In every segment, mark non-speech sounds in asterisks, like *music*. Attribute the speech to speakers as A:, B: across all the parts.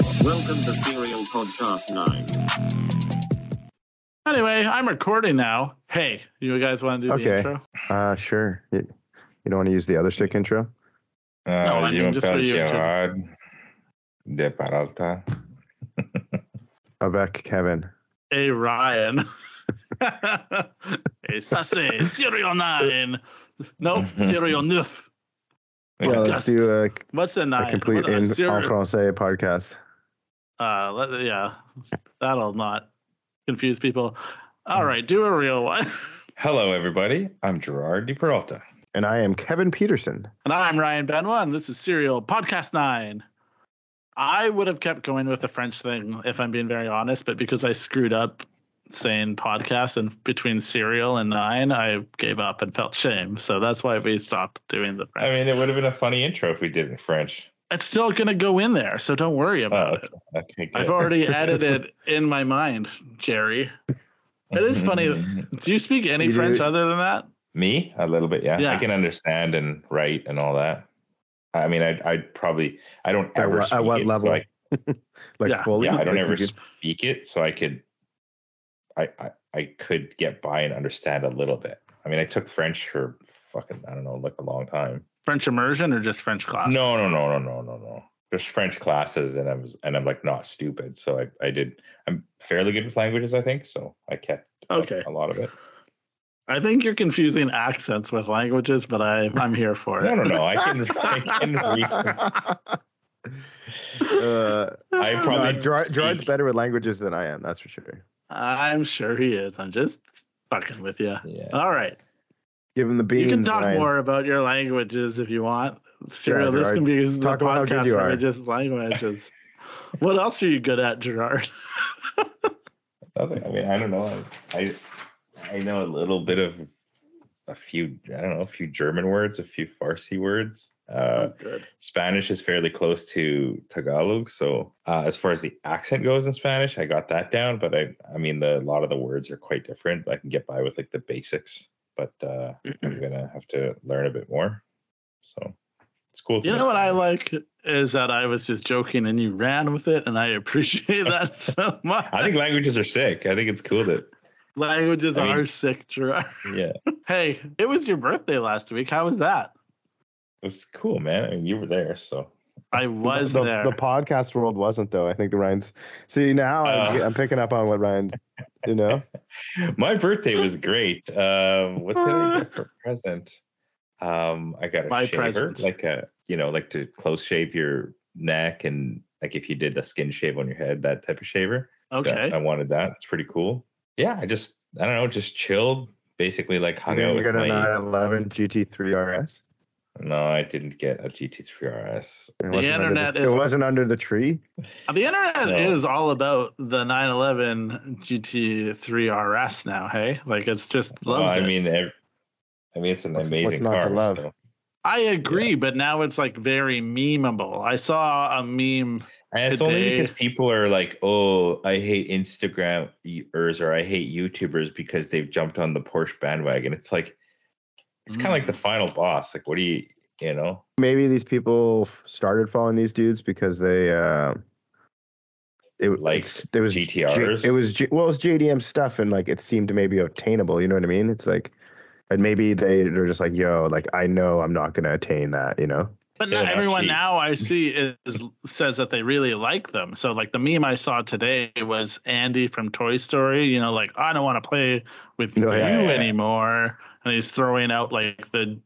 A: Welcome to Serial Podcast 9.
B: Anyway, I'm recording now. Hey, you guys want to do the intro?
C: Uh, sure. You, you don't want to use the other stick intro?
B: No, I
D: Uh,
B: mean,
D: Jim
B: just for you,
D: Gerard de Peralta.
C: Avec Kevin.
B: Hey, Ryan. *laughs* hey, Sassy, Serial 9. No, *laughs* Serial 9.
C: Yeah, let's do a,
B: What's a 9?
C: a complete
B: What- uh,
C: in en
B: Serial-
C: français podcast.
B: Uh, let, yeah, that'll not confuse people. All right, do a real one. *laughs*
D: Hello, everybody. I'm Gerard de Peralta.
C: And I am Kevin Peterson.
B: And I'm Ryan Benoit, and this is Serial Podcast 9. I would have kept going with the French thing if I'm being very honest, but because I screwed up saying podcast and between Serial and Nine, I gave up and felt shame. So that's why we stopped doing the French.
D: I mean, it would have been a funny intro if we did it in French.
B: It's still going to go in there, so don't worry
D: Oh,
B: about
D: okay.
B: it.
D: okay.
B: I've already *laughs* added it in my mind, Jerry. It is funny. Mm-hmm. Do you speak any
C: You do-
B: French other than that?
D: Me, a little bit, yeah.
B: Yeah.
D: I can understand and write and all that. I mean, I I probably I don't ever
C: what- at
D: speak
C: what
D: it, so? I- *laughs*
C: Like
B: Yeah.
C: fully.
D: yeah, I don't
C: Like,
D: ever
C: could-
D: speak it, so I could I, I I could get by and understand a little bit. I mean, I took French for fucking I don't know, like a long time.
B: French immersion or just French class?
D: No, no, no, no, no, no, no. Just French classes, and I was, and I'm like not stupid, so I, I did. I'm fairly good with languages, I think, so I kept
B: Okay.
D: a lot of it.
B: I think you're confusing accents with languages, but I, I'm here for it. *laughs*
D: No, no, no. I can, *laughs* I can read. *laughs*
C: uh,
D: I
C: no,
D: probably
C: Gerard, Gerard's
D: speak-
C: better with languages than I am. That's for sure.
B: I'm sure he is. I'm just fucking with you.
D: Yeah.
B: All right.
C: Give him the beans.
B: you can talk
C: Ryan.
B: more about your languages if you want. Serial, this can be the
C: talk about how
B: podcast
C: you
B: where just languages. *laughs* what else are you good at, Gerard? *laughs*
D: Nothing. I mean, I don't know. I, I, I know a little bit of a few. I don't know, a few German words, a few Farsi words. Uh,
B: good.
D: Spanish is fairly close to Tagalog, so uh, as far as the accent goes in Spanish, I got that down. But I, I mean, the a lot of the words are quite different. I can get by with like the basics, but uh, *clears throat* I'm gonna have to learn a bit more. So it's cool.
B: You know what I like is that I was just joking and you ran with it, and I appreciate that *laughs* so much.
D: I think languages are sick. I think it's cool that
B: languages
D: I mean-
B: are sick, Gerard.
D: yeah, *laughs*
B: Hey, it was your birthday last week. How was that?
D: it was cool, man. I mean, you were there, so
B: I was
C: the,
B: there.
C: The podcast world wasn't though. I think the Ryan's. See now I'm,
D: Uh.
C: I'm picking up on what Ryan. You know. *laughs*
D: my birthday was great. Um, what did I get for *laughs* present? Um, I got a
B: My
D: shaver,
B: present.
D: like a you know, like to close shave your neck and like if you did the skin shave on your head, that type of shaver.
B: Okay.
D: I wanted that. It's pretty cool. Yeah, I just I don't know, just chilled. Basically, like hung out
C: you
D: with
C: got a
D: my.
C: 911 GT3 RS.
D: No, I didn't get a GT3 RS.
C: It wasn't
B: internet
C: the,
B: is-
C: It wasn't under the tree.
B: Uh, the internet
D: No.
B: is all about the 911 GT3 RS now. Hey, like it's just
D: Well,
B: loves
D: I
B: it.
D: mean, ev- I mean, it's an
C: What's-
D: amazing
C: what's not to
D: car.
C: love?
D: so-
B: I agree, but now it's like very memeable. I saw a meme.
D: And it's only
B: today-
D: because people are like, oh, I hate Instagramers or I hate YouTubers because they've jumped on the Porsche bandwagon. It's like, it's kind of like the final boss. Like, what do you, you know?
C: Maybe these people started following these dudes because they. Uh, it
D: Like
C: it's- it was J-
D: GTRs?
C: it was J- well, it was JDM stuff, and like it seemed maybe attainable. You know what I mean? It's like, and maybe they they're just like, yo, like I know I'm not gonna attain that. You know?
B: But not
D: not
B: everyone
D: cheap.
B: now I see is says that they really like them. So like the meme I saw today was Andy from Toy Story. You know, like I don't want to play with
C: Oh,
B: you
C: yeah,
D: yeah.
B: anymore, and he's throwing out like the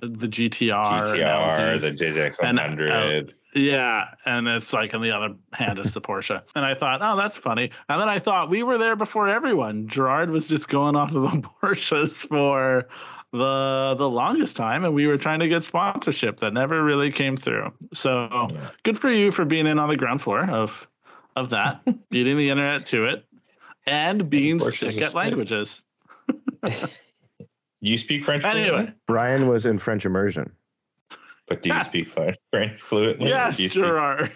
B: the GTR,
D: GTR, the JZX
B: and,
D: 100.
B: Yeah, and it's like on the other hand is the Porsche. *laughs* And I thought, oh, that's funny. And then I thought we were there before everyone. Gerard was just going off of the *laughs* Porsches for the the longest time, and we were trying to get sponsorship that never really came through. So
D: Yeah.
B: good for you for being in on the ground floor of of that, *laughs* beating the internet to it, and being sick at languages.
D: You speak French
B: Anyway,
D: fluently?
C: Brian was in French immersion.
D: But do you speak French French fluently?
B: yes,
D: do you speak-
B: Gerard.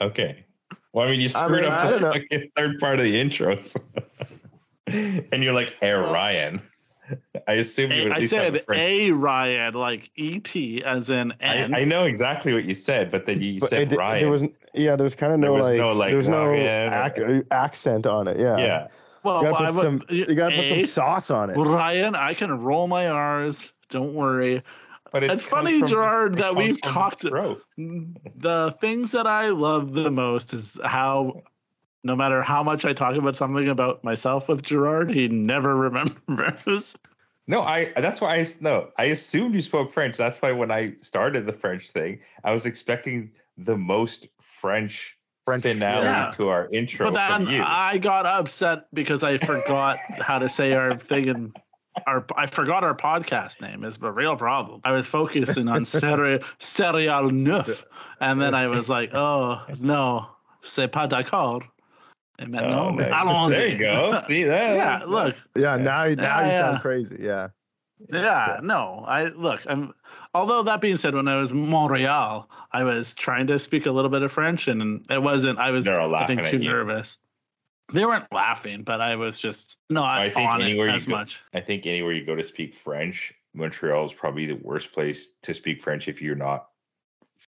D: Okay. Well, I mean, you
C: I
D: screwed
C: mean,
D: up the
C: don't
D: fucking third part of the intros. *laughs* and you're like, hey, Ryan. I assume you would at
B: I
D: least have
B: said
D: a
B: a Ryan, like E-T as in N.
D: I, I know exactly what you said, but then you
C: But
D: said
C: it,
D: Ryan.
C: there was yeah, there was kind of no
D: There was
C: like,
D: no, like,
C: there was no
D: Ryan or-
C: ac- accent on it. Yeah.
D: yeah.
B: Well,
C: You gotta
B: I
C: put
B: would-
C: some. Uh, you gotta put some eh? sauce on it.
B: Ryan, I can roll my R's. Don't worry.
D: But
B: It's
D: comes
B: funny,
D: from-
B: Gerard,
D: it
B: that we've
D: from the
B: talked-
D: throat. *laughs*
B: The things that I love the most is how, no matter how much I talk about something about myself with Gerard, he never *laughs* remembers.
D: No, I. That's why I no. I assumed you spoke French. That's why when I started the French thing, I was expecting the most French,
C: French,
D: finale
B: yeah.
D: to our intro
B: but then
D: you.
B: I got upset because I forgot how to say our thing and our I forgot our podcast name is the real problem. I was focusing on Seri- Serial Neuf, and then I was like, oh no, c'est pas d'accord. Et
D: Oh,
B: maintenant,
D: nice.
B: allons-y.
D: There you go. See that? *laughs*
B: yeah, look,
C: Yeah. Now, now you
B: Yeah,
C: sound
B: yeah.
C: crazy. Yeah.
B: Yeah, no, I look. I'm. Although that being said, when I was Montreal, I was trying to speak a little bit of French, and it wasn't. I was, I think, too nervous. They weren't laughing, but I was just not
D: I think
B: on it
D: anywhere you
B: as
D: go-
B: much.
D: I think anywhere you go to speak French, Montreal is probably the worst place to speak French if you're not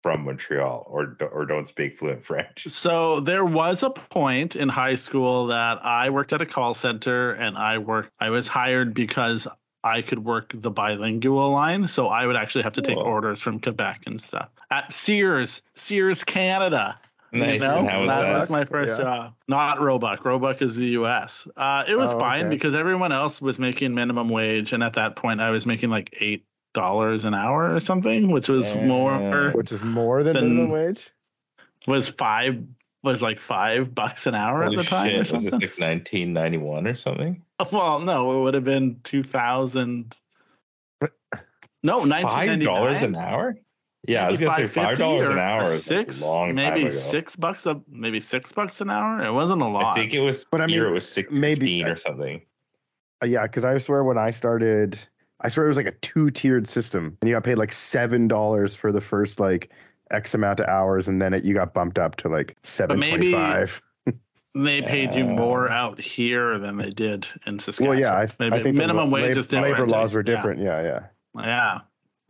D: from Montreal or or don't speak fluent *laughs* French.
B: So there was a point in high school that I worked at a call center, and I worked. I was hired because I could work the bilingual line, so I would actually have to take
D: Cool.
B: orders from Quebec and stuff at Sears, Sears Canada. You know,
D: and how was
B: that,
D: that?
B: was my first
C: Yeah.
B: job. Not Roebuck. Roebuck is the U.S. Uh, it was
C: Oh,
B: fine
C: okay.
B: because everyone else was making minimum wage, and at that point, I was making like eight dollars an hour or something, which was
D: Yeah.
B: more
C: Which is more than
B: Then-
C: minimum wage.
B: was five was like five bucks an hour
D: Holy
B: at the time
D: shit,
B: or
D: was
B: something.
D: this like 1991 or something? *laughs*
B: Well, no, it would have been two thousand. No, nineteen
D: Five
B: ninety
D: dollars an hour? Yeah, I was gonna say five dollars an hour is
B: Six,
D: a long
B: maybe
D: time ago.
B: six bucks a maybe six bucks an hour. It wasn't a lot.
D: I think it was.
C: But I
D: here
C: mean,
D: it was six
C: maybe-
D: fifteen or something.
C: Uh, yeah, because I swear when I started, I swear it was like a two-tiered system, and you got paid like seven dollars for the first like X amount of hours, and then it, you got bumped up to like seven
B: maybe-
C: twenty-five.
B: They paid you more out here than they did in Saskatchewan.
C: Well, yeah, I,
B: Maybe
C: I think the
B: minimum
C: la-
B: wage
C: lab-
B: is different.
C: labor laws were different. Yeah, yeah.
B: Yeah,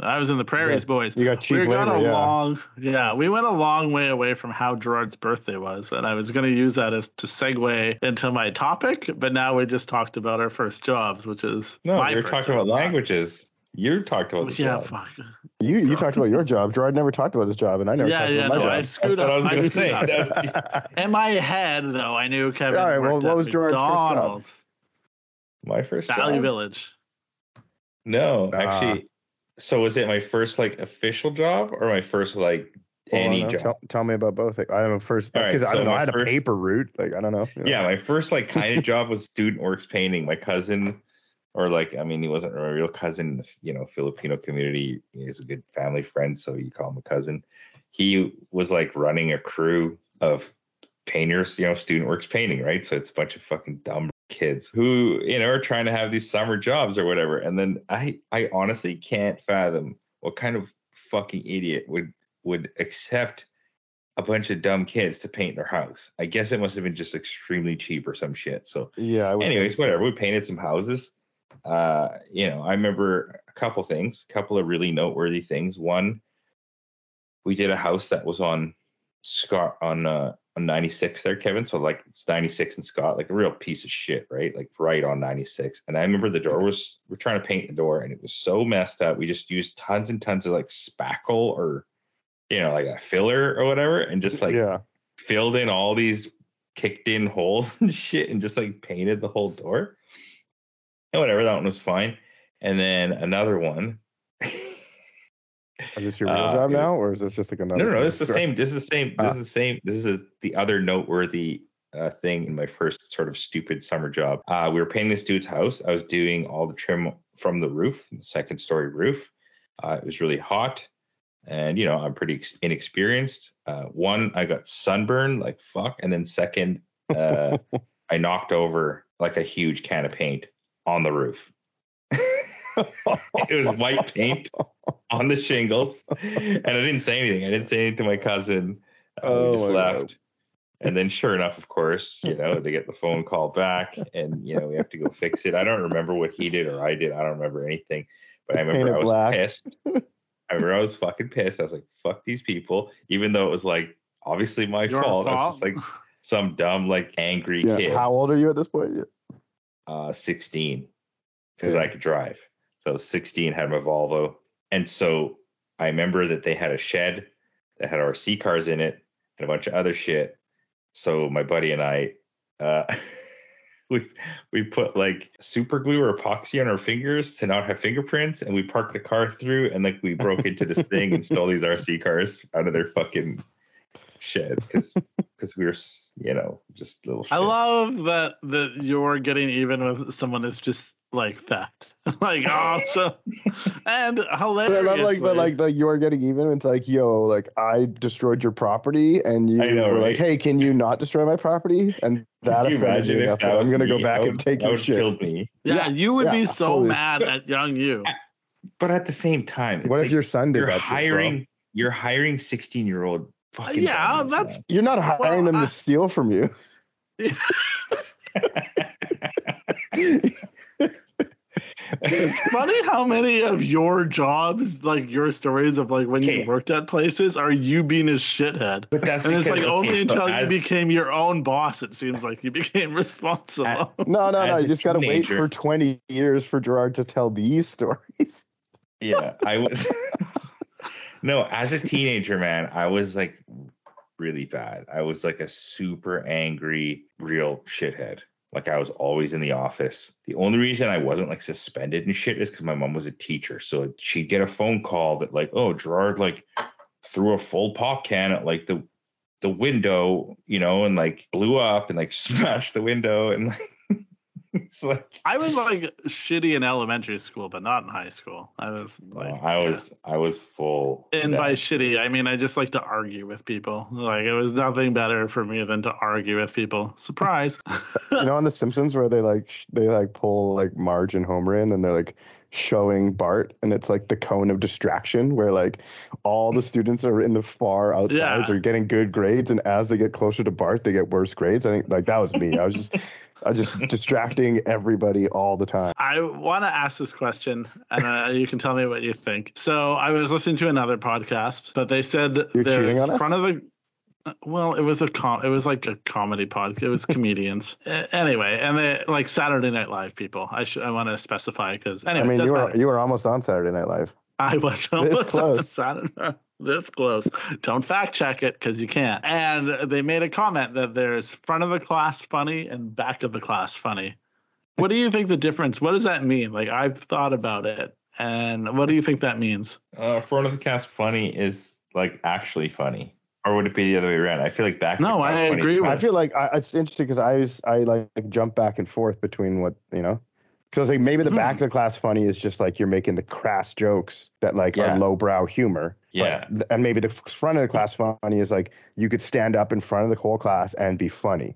B: I was in the prairies, boys.
C: You got cheap
B: we got
C: labor.
B: a
C: yeah.
B: long, yeah, we went a long way away from how Gerard's birthday was, and I was going to use that as to segue into my topic, but now we just talked about our first jobs, which is
D: No, we were talking
B: job.
D: about languages. You talked about the
B: Yeah,
D: job.
B: fuck.
C: You you talked about your job. Gerard never talked about his job, and I never
B: Yeah,
C: talked
B: yeah,
C: about
B: no,
C: my
B: I
C: job.
B: screwed
D: That's what
B: up.
D: I was gonna say.
B: screwed *laughs* In my head, though, I knew Kevin
C: All right, well, what was Gerard's first job?
B: McDonald's,
D: My first
B: Valley
D: job?
B: Village.
D: No,
C: Ah.
D: actually. So was it my first like official job or my first like
C: Hold on,
D: any
C: no,
D: job?
C: Tell, tell me about both. Like, I am a first because I
D: so
C: don't know. I had a paper route. Like I don't know. you know.
D: Yeah, my first like kind of *laughs* job was student works painting. My cousin, or like I mean, he wasn't a real cousin in the you know Filipino community. He's a good family friend, so you call him a cousin. He was like running a crew of painters, you know, student works painting, right? So it's a bunch of fucking dumb kids who you know are trying to have these summer jobs or whatever. And then I I honestly can't fathom what kind of fucking idiot would would accept a bunch of dumb kids to paint their house. I guess it must have been just extremely cheap or some shit. So
C: Yeah.
D: Anyways, whatever. We painted some houses. Uh, you know, I remember a couple things, a couple of really noteworthy things. One, we did a house that was on Scott on uh on 96 there, Kevin. So like it's 96 and Scott, like a real piece of shit, right? Like right on 96. And I remember the door was we're trying to paint the door and it was so messed up. We just used tons and tons of like spackle or you know, like a filler or whatever, and just like
C: yeah.
D: filled in all these kicked in holes *laughs* and shit and just like painted the whole door. And whatever, that one was fine. And then another one.
C: Is this your real
D: Uh,
C: job now, or is this just like another?
D: no, no, no, this is the same. This is the same. This
C: Ah.
D: is the same. This is a, the other noteworthy uh, thing in my first sort of stupid summer job. Uh, we were painting this dude's house. I was doing all the trim from the roof, the second story roof. Uh, it was really hot, and you know I'm pretty ex- inexperienced. Uh, one, I got sunburned like fuck, and then second, uh, *laughs* I knocked over like a huge can of paint on the roof. it was white paint on the shingles, and I didn't say anything. I didn't say anything to my cousin.
C: Oh
D: we just
C: my God.
D: left. And then, sure enough, of course, you know, they get the phone call back, and you know, we have to go fix it. I don't remember what he did or I did. I don't remember anything, but I remember
C: Paint
D: I was
C: black.
D: pissed. I remember I was fucking pissed. I was like, "Fuck these people," even though it was like obviously my
B: Your
D: fault. I was just like some dumb, like angry
C: Yeah.
D: kid.
C: How old are you at this point?
D: Uh, 16 because I could drive. So 16 had my Volvo. And so I remember that they had a shed that had RC cars in it and a bunch of other shit. So my buddy and I, uh, *laughs* we we put like super glue or epoxy on our fingers to not have fingerprints, and we parked the car through, and like we broke into this thing and stole these RC cars out of their fucking shed because because *laughs* we were you know just little.
B: I love that that you're getting even with someone that's just like that, *laughs* like *laughs* awesome and
C: But I love like the like the you're getting even. It's like, yo, like I destroyed your property, and you
D: know,
C: were
D: right?
C: like, hey, can you not destroy my property? And that
D: Could you imagine if
C: enough
D: that
C: that
D: was
C: I'm gonna
D: me?
C: go back
D: That
C: and take
D: that
C: your shit.
D: killed me.
B: yeah,
C: yeah,
B: you would
C: yeah,
B: be so
C: totally.
B: mad at young you.
D: But at the same time, it's
C: What if
D: like
C: your son did
D: you're
C: that? to you, bro?
D: hiring you're hiring 16 year old fucking
B: Yeah,
D: dummies,
B: that's-
D: man.
C: You're not hiring
B: Well,
C: them
B: I-
C: to steal from you.
B: It's funny how many of your jobs, like your stories of like when
D: Okay.
B: you worked at places, are you being a shithead.
D: but that's
B: And it's like only
D: so
B: until
D: as-
B: you became your own boss, it seems like you became *laughs* responsible.
C: No, no, no. You just gotta wait for 20 years for Gerard to tell these stories.
D: yeah, I was *laughs* no, as a teenager, man, I was like really bad. I was like a super angry, real shithead. Like I was always in the office. The only reason I wasn't like suspended and shit is because my mom was a teacher. So she'd get a phone call that like, oh, Gerard like threw a full pop can at like the the window, you know, and like blew up and like *laughs* smashed the window and like like
B: I was like shitty in elementary school, but not in high school. I was
D: no,
B: like,
D: I
B: yeah.
D: was I was full.
B: And by shitty, I mean I just like to argue with people. Like it was nothing better for me than to argue with people. Surprise. *laughs*
C: you know, on The Simpsons where they like they like pull like Marge and Homer in, and they're like showing Bart, and it's like the cone of distraction where like all the students are in the far outsides
B: Yeah.
C: are getting good grades, and as they get closer to Bart, they get worse grades. I think like that was me. I was just *laughs* I just distracting everybody all the time.
B: I want to ask this question, and uh, you can tell me what you think. So I was listening to another podcast, but they said
C: You're
B: there's
C: on us?
B: front of the. Well, it was a com. It was like a comedy podcast. It was comedians. *laughs* Anyway, and they like Saturday Night Live people. I should. I want to specify because anyway.
C: I mean, you were
B: matter.
C: you were almost on Saturday Night Live.
B: I was almost this
C: close.
B: on Saturday. This close. Don't fact check it because you can't. And they made a comment that there's front of the class funny and back of the class funny. What do you think the difference? What does that mean? Like I've thought about it, and what do you think that means?
D: uh, front of the cast funny is like actually funny, or would it be the other way around? I feel like back.
B: No, I agree
D: funny.
C: I feel like I, it's interesting because I was I like jump back and forth between what you know. Because I was like, maybe the back
B: Hmm.
C: of the class funny is just like you're making the crass jokes that like
D: Yeah.
C: are lowbrow humor. But-
D: Yeah.
C: and maybe the front of the class funny is like you could stand up in front of the whole class and be funny.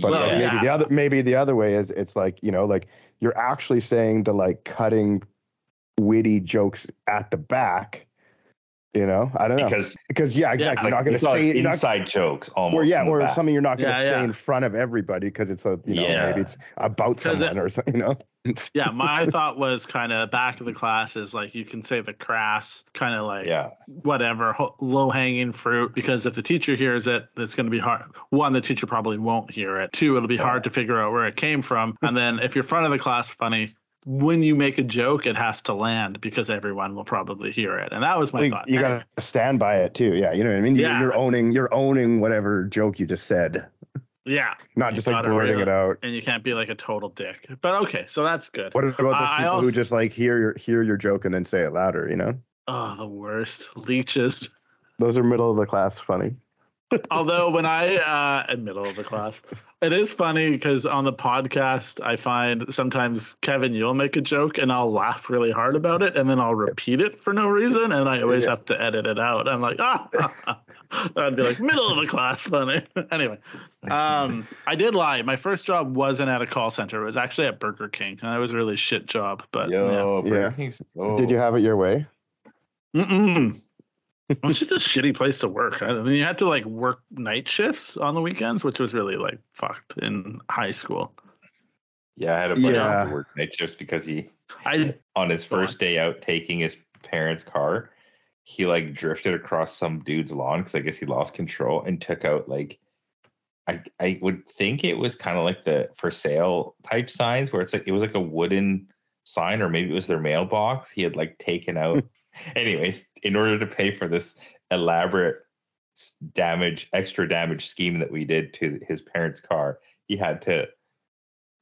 C: But
B: Well,
C: like,
B: yeah.
C: maybe the other maybe the other way is it's like you know like you're actually saying the like cutting, witty jokes at the back. You know, I don't know
D: because
C: because yeah, exactly.
D: like,
C: you're not going to say
D: it
C: you're not
D: inside jokes almost.
C: or yeah, or
D: back.
C: something you're not going to
B: Yeah,
C: say
B: yeah.
C: in front of everybody because it's a you know
D: Yeah.
C: maybe it's about
B: 'Cause it-
C: or something. You know, *laughs* *laughs*
B: Yeah, my thought was kind of back of the class is like you can say the crass kind of like
D: Yeah,
B: whatever low hanging fruit because if the teacher hears it it's going to be hard one the teacher probably won't hear it two it'll be
D: Yeah.
B: hard to figure out where it came from and then if you're front of the class funny when you make a joke it has to land because everyone will probably hear it and that was my
C: you,
B: thought
C: you got to stand by it too. Yeah, you know what I mean.
B: Yeah.
C: You're owning you're owning whatever joke you just said,
B: yeah
C: not
B: You
C: just like blurting
B: really-
C: it out.
B: and you can't be like a total dick but okay so that's good
C: What about those
B: I
C: people
B: also-
C: who just like hear your hear your joke and then say it louder? You know,
B: oh the worst leeches
C: those are middle of the class funny.
B: Although when I uh in middle of the class, it is funny because on the podcast I find sometimes Kevin you'll make a joke and I'll laugh really hard about it and then I'll repeat it for no reason and I always
C: Yeah.
B: have to edit it out. I'm like ah, I'd be like middle of the class funny. *laughs* anyway, um, I did lie. My first job wasn't at a call center. It was actually at Burger King and it was a really shit job. But
D: yo,
C: Yeah.
D: Burger King's- oh.
C: Did you have it your way?
B: Mm-mm. It was just a shitty place to work. I mean, you had to like work night shifts on the weekends, which was really like fucked in high school.
D: Yeah, I had a buddy
C: Yeah.
D: who worked night shifts because he
B: I
D: on his first day out taking his parents' car, he like drifted across some dude's lawn because I guess he lost control and took out like I I would think it was kind of like the for sale type signs where it's like it was like a wooden sign or maybe it was their mailbox. He had like taken out *laughs* anyways in order to pay for this elaborate damage extra damage scheme that we did to his parents' car. He had to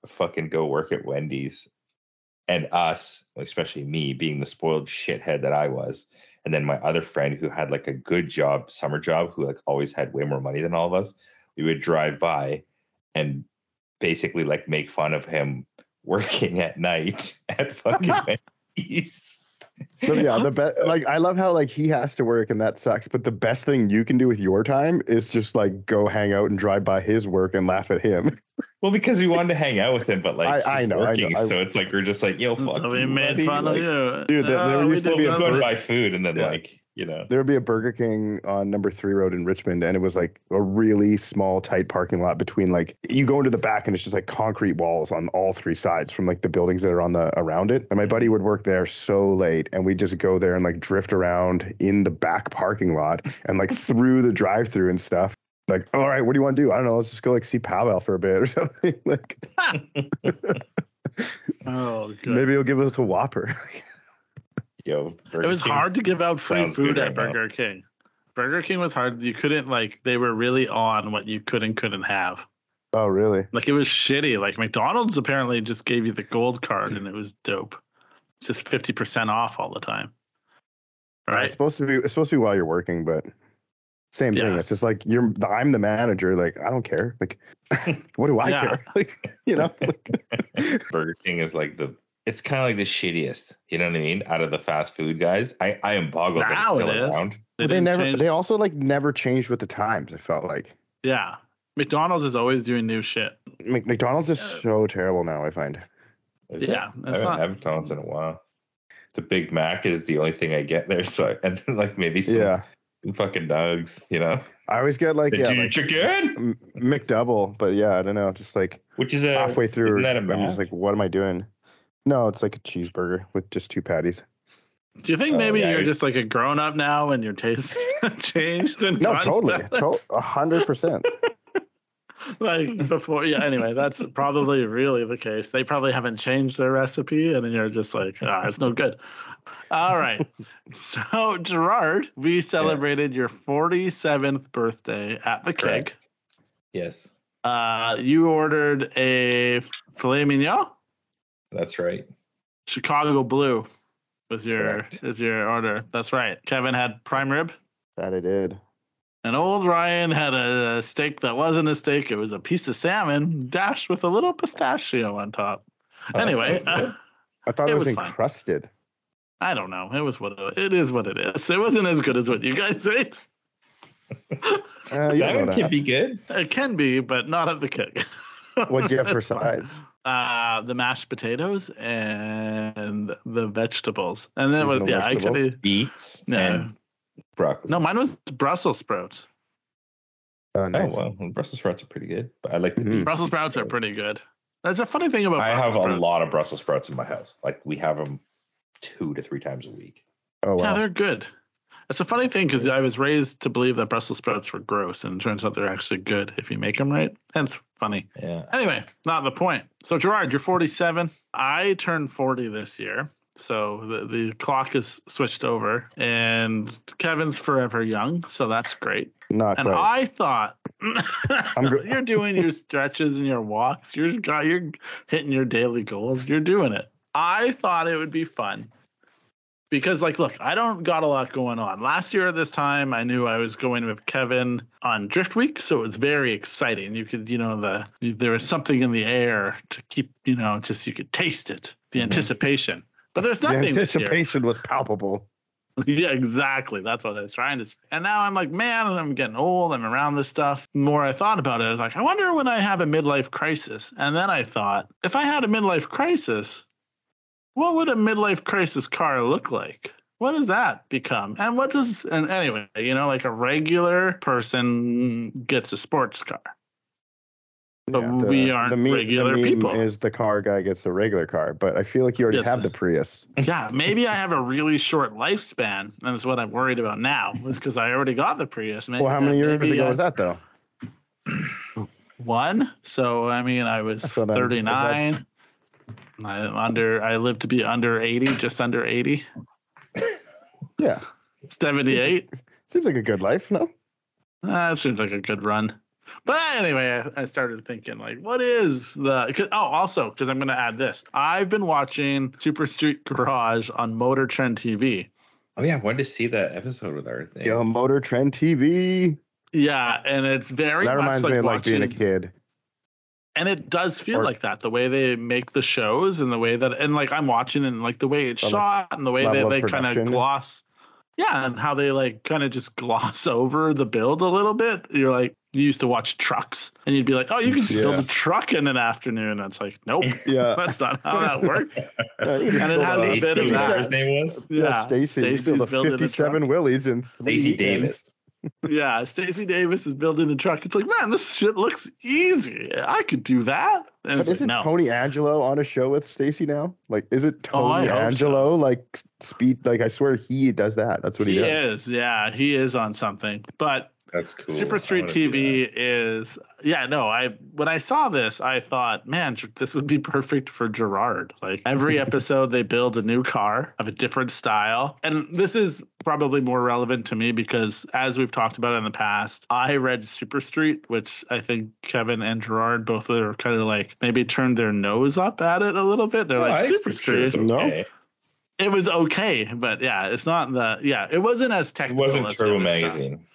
D: fucking go work at Wendy's and us, especially me, being the spoiled shithead that I was, and then my other friend who had like a good job, summer job, who like always had way more money than all of us, we would drive by and basically like make fun of him *laughs* working at night at fucking *laughs* Wendy's.
C: But yeah, the best *laughs* like I love how like he has to work and that sucks. But the best thing you can do with your time is just like go hang out and drive by his work and laugh at him. *laughs*
D: Well, because we wanted to hang out with him, but like
C: I- I
D: he's
C: know, I know,
D: working,
C: I-
D: so it's like we're just like, yo, fuck
B: we
D: you,
B: made
D: buddy.
B: fun
D: like,
B: of you,
C: Dude, there- there
B: Oh, we
C: used to be a
D: Go buy food, and then
C: Yeah.
D: like, you know,
C: There would be a Burger King on number three road in Richmond, and it was like a really small, tight parking lot between like you go into the back and it's just like concrete walls on all three sides from like the buildings that are on the around it. And my buddy would work there so late, and we'd just go there and like drift around in the back parking lot and like *laughs* through the drive through and stuff. Like, all right, what do you want to do? I don't know. Let's just go like see powwow for a bit or *laughs* something. like *laughs*
B: Oh,
C: maybe he'll give us a Whopper.
D: Yo,
B: it was hard to give out free food
D: good
B: at
D: right now.
B: Burger King. Burger King was hard. You couldn't like they were really on what you could and couldn't have.
C: oh, really?
B: Like it was shitty. Like McDonald's apparently just gave you the gold card and it was dope. Just fifty percent off all the time. Right.
C: It's supposed to be. It's supposed to be while you're working, but same thing.
B: Yeah.
C: It's just like you're. I'm the manager. Like I don't care. Like *laughs* what do I
B: Yeah.
C: care? *laughs* Like you know. Like, *laughs*
D: Burger King is like the it's kind of like the shittiest. You know what I mean? Out of the fast food guys, I I am boggled that
B: Now
D: it's still
B: it is.
D: around.
C: but they never.
B: change-
C: They also like never changed with the times. I felt like
B: yeah. McDonald's is always doing new shit.
C: Mc- McDonald's is
B: Yeah.
C: so terrible now. I find.
D: Is it?
B: Yeah,
D: I haven't
B: not-
D: had McDonald's in a while. The Big Mac is the only thing I get there. So I- *laughs* and then like maybe some,
C: Yeah.
D: some fucking nugs, you know,
C: I always get like
D: the
C: yeah, like
D: chicken,
C: M- McDouble, but yeah, I don't know. Just like
D: which is a
C: halfway through,
D: Isn't that a
C: I'm just like, what am I doing? No, it's like a cheeseburger with just two patties.
B: Do you think
D: Oh,
B: maybe
D: yeah,
B: you're
D: I-
B: just like a grown up now and your tastes *laughs* changed? And
C: No, totally, a hundred percent. *laughs*
B: like before yeah anyway that's probably really the case. They probably haven't changed their recipe and then you're just like ah it's no good. All right. *laughs* So gerard we celebrated your 47th birthday at the keg.
D: Yes,
B: uh you ordered a filet mignon
D: that's right.
B: chicago blue was your
D: Correct.
B: is your order that's right kevin had prime rib
C: That I did.
B: and old Ryan had a steak that wasn't a steak. It was a piece of salmon dashed with a little pistachio on top.
D: Oh,
B: anyway,
D: sounds good. *laughs*
C: I thought
B: It
C: it, was,
B: was fine.
C: encrusted.
B: I don't know. It was what it, it is. What it is. It wasn't as good as what you guys *laughs* ate.
C: Uh,
D: Salmon can be good.
B: It can be, but not at the Keg. *laughs*
C: What'd you have for *laughs* sides?
B: Uh, the mashed potatoes and the vegetables, and then it was
C: Seasonal
B: yeah. I
C: vegetables?
B: could
D: Beets
B: no,
D: and broccoli.
B: no, mine was Brussels sprouts.
C: Oh,
D: Oh well, Brussels sprouts are pretty good, but I like the
C: Mhm.
D: beets.
B: Brussels sprouts are pretty good. That's a funny thing about
D: I
B: Brussels
D: have a lot of Brussels sprouts in my house. Like we have them two to three times a week.
C: Oh wow.
B: Yeah, they're good. It's a funny thing because I was raised to believe that Brussels sprouts were gross, and it turns out they're actually good if you make them right. That's funny.
D: Yeah.
B: Anyway, not the point. So Gerard, you're 47. I turned 40 this year, so the, the clock is switched over, and Kevin's forever young, so that's great.
C: Not
B: And
C: quite.
B: I thought
C: go- *laughs*
B: you're doing your stretches and your walks. You're you're hitting your daily goals. You're doing it. I thought it would be fun because, like, look, I don't got a lot going on. Last year at this time, I knew I was going with Kevin on Drift Week, so it was very exciting. You could, you know, the there was something in the air to keep, you know, just you could taste it, the
D: Mhm.
B: anticipation. But there's
C: the
B: nothing this year.
C: anticipation was palpable. *laughs*
B: Yeah, exactly. That's what I was trying to say. And now I'm like, man, I'm getting old. I'm around this stuff. The more I thought about it, I was like, I wonder when I have a midlife crisis. And then I thought, if I had a midlife crisis, what would a midlife crisis car look like? what does that become? And what does and anyway, you know, like a regular person gets a sports car. But we aren't
C: meme-
B: regular
C: meme
B: people.
C: Is the car guy gets a regular car, but I feel like you already have the Prius. *laughs*
B: yeah, maybe I have a really short lifespan, and that's what I'm worried about now, *laughs* is because I already got the Prius. Maybe,
C: Well, how many years ago
B: I-
C: was that though? *clears throat*
B: One. So I mean, I was
C: So then,
B: 39.
C: That's-
B: I'm under. I live to be under 80, just under 80. *laughs*
C: Yeah,
B: 78.
C: seems like a good life, no?
B: Ah, that seems like a good run. But anyway, I, I started thinking like, what is the? 'cause- oh, also because I'm going to add this. I've been watching Super Street Garage on Motor Trend TV.
D: Oh yeah, I wanted to see that episode with our thing.
C: Yo, Motor Trend TV.
B: Yeah, and it's very
C: that
B: much
C: reminds
B: like
C: me of like being a kid.
B: And it does feel
C: Or-
B: like that the way they make the shows and the way that and like I'm watching and like the way it's
C: Or, like,
B: shot and the way
C: level
B: that they kind of gloss. Yeah, and how they like kind of just gloss *laughs* over the build a little bit. You're like you used to watch trucks and you'd be like, oh, you can build a truck in an afternoon. That's like, nope. *laughs*
C: Yeah. *laughs*
B: That's not how that works.
C: Yeah, you just
B: And it has
C: a-
B: a bit of
D: Stacy,
B: that.
D: his name was.
C: Yeah,
B: Yeah,
C: Stacy. you
B: Stacy's
C: build a 57
B: truck.
C: Willys in three
D: Stacey
C: weekends.
D: Davis.
B: Yeah, Stacy Davis is building a truck. It's like, man, this shit looks easy. I could do that. And
C: but isn't
B: no.
C: Tony Angelo on a show with Stacy now? Like, is it
B: Oh,
C: Tony
B: so.
C: Angelo? Like, speed? Like, I swear he does that. That's what he, does.
B: he
C: does.
B: is. Yeah, he is on something. But
D: That's cool.
B: Super Street TV is yeah, no, I when I saw this, I thought, man, this would be perfect for Gerard. Like every *laughs* episode they build a new car of a different style. And this is probably more relevant to me because as we've talked about in the past, I read Super Street, which I think Kevin and Gerard both are kind of like maybe turned their nose up at it a little bit. They're.
D: Oh,
B: like
D: I
B: Super
D: Super Street
B: Street.
D: was
C: No.
B: It was okay, but yeah, it's not the yeah, it wasn't as technical.
D: It wasn't
B: as
D: Turbo
B: other stuff
D: Magazine.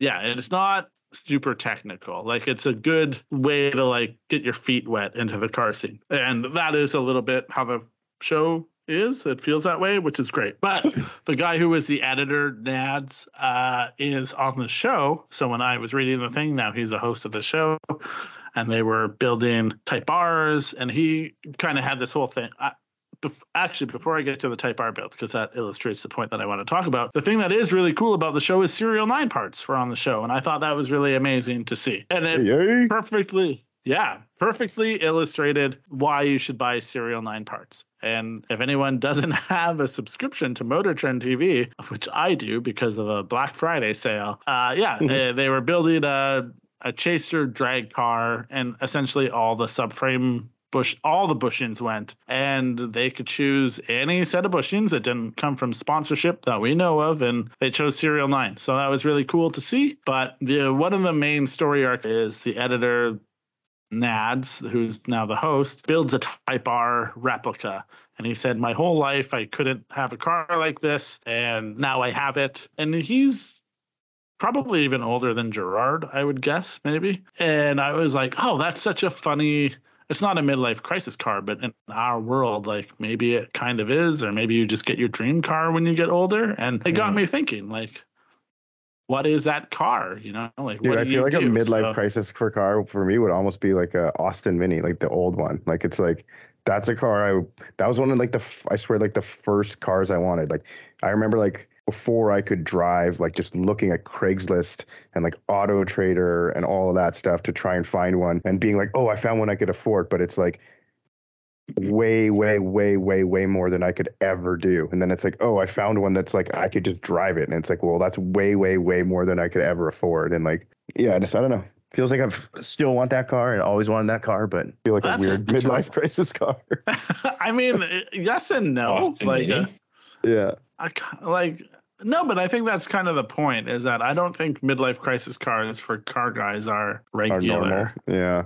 B: Yeah and it's not super technical. Like it's a good way to like get your feet wet into the car scene. And that is a little bit how the show is. It feels that way which is great. But *laughs* the guy who was the editor nads uh, is on the show. So when i was reading the thing now he's a host of the show. And they were building type R's, and he kind of had this whole thing. I, bef- actually, before I get to the type R build, because that illustrates the point that I want to talk about, the thing that is really cool about the show is Serial 9 parts were on the show, and I thought that was really amazing to see. And it
C: Yay.
B: perfectly, yeah, perfectly illustrated why you should buy Serial 9 parts. And if anyone doesn't *laughs* have a subscription to Motor Trend TV, which I do because of a Black Friday sale, uh, yeah, they, they were building a, a chaser drag car, and essentially all the subframe bush, all the bushings went, and they could choose any set of bushings that didn't come from sponsorship that we know of, and they chose Serial 9. So that was really cool to see. But the one of the main story arcs is the editor Nads, who's now the host, builds a Type R replica. And he said, My whole life I couldn't have a car like this, and now I have it. And he's probably even older than Gerard, I would guess, maybe. And I was like, Oh, that's such a funny. It's not a midlife crisis car, but in our world, like maybe it kind of is, or maybe you just get your dream car when you get older. And it got
D: Mhm.
B: me thinking, like, what is that car? You know, like
C: Dude,
B: what
C: I feel like a midlife
B: So-
C: crisis for car for me would almost be like a Austin Mini, like the old one. Like it's like that's a car I that was one of like the I swear like the first cars I wanted. Like I remember like before I could drive, like just looking at Craigslist and like Auto Trader and all of that stuff to try and find one and being like, oh, I found one I could afford, but it's like way, way, way, way, way more than I could ever do. And then it's like, oh, I found one that's like I could just drive it, and it's like, well, that's way, way, way more than I could ever afford. And like, yeah, I just I don't know. Feels like I've still want that car and always wanted that car, but feel like
B: That's
C: a weird
B: it.
C: midlife crisis car. *laughs*
B: I mean, yes and no.
D: Austin
B: like,
D: Mini?
B: uh,
C: yeah.
B: I like no, but I think that's kind of the point. Is that I don't think midlife crisis cars for car guys are
C: Are
B: regular.
C: normal. Yeah.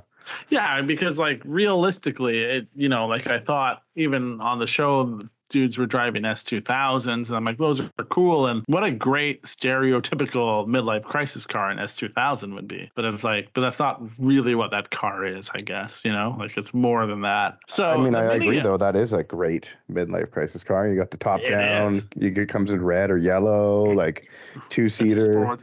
B: Yeah, because like realistically, it you know, like I thought even on the show, dudes were driving S2000s, and I'm like, those are cool, and what a great stereotypical midlife crisis car an S2000 would be. But it's like, but that's not really what that car is, I guess. You know, like it's more than that. So
C: I mean, I
B: Mini-
C: agree though. That is a great midlife crisis car. You got the top down.
B: is.
C: You it comes in red or yellow, like two seater.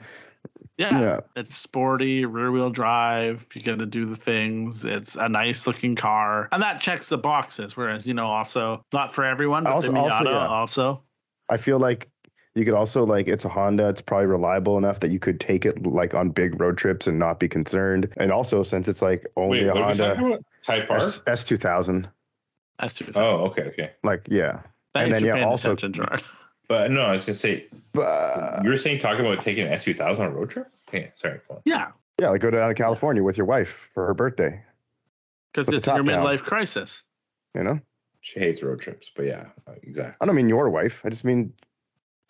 B: Sport- Yeah,
C: Yeah.
B: it's sporty, rear wheel drive. You got to do the things. It's a nice looking car, and that checks the boxes. Whereas, you know, also not for everyone, but
C: Also-
B: the
C: also,
B: Miata
C: yeah.
B: also.
C: I feel like you could also like it's a Honda. It's probably reliable enough that you could take it like on big road trips and not be concerned. And also since it's like only
D: Wait,
C: a
D: what are we talking
C: Honda
D: about? Type R?
C: S S two thousand,
B: That's too
D: Oh, okay, okay.
C: like yeah.
B: Thanks
C: then,
B: for
C: yeah,
B: paying
C: also-
B: attention, Gerard.
D: But no, I was gonna say
C: But
D: you were saying talking about taking an S two thousand on a road trip. Okay, sorry.
B: Yeah,
C: yeah, like go down to California with your wife for her birthday.
B: because it's your
C: top down.
B: midlife crisis.
C: You know,
D: She hates road trips, but yeah, exactly.
C: I don't mean your wife. I just mean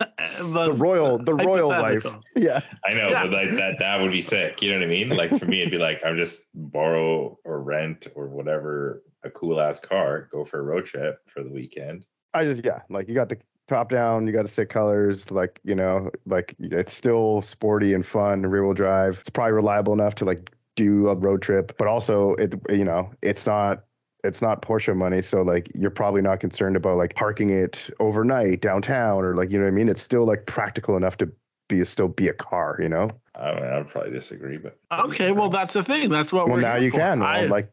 C: *laughs*
B: The,
C: the royal, the royal wife. Yeah.
D: I know,
B: Yeah.
D: but like that that would be sick. You know what I mean? Like for me, it'd be like I'm just borrow or rent or whatever a cool ass car, go for a road trip for the weekend.
C: I just yeah, like you got the top down, you got the sick colors, like you know, like it's still sporty and fun, rear wheel drive. It's probably reliable enough to like do a road trip, but also it you know, it's not it's not Porsche money, so like you're probably not concerned about like parking it overnight downtown or like you know what I mean. It's still like practical enough to be still be a car, you know.
D: I mean, I'd probably disagree, but
B: Okay, well that's the thing. That's what
C: Well,
B: we're
C: now
B: here
C: you
B: for.
C: can.
B: I,
C: well, like,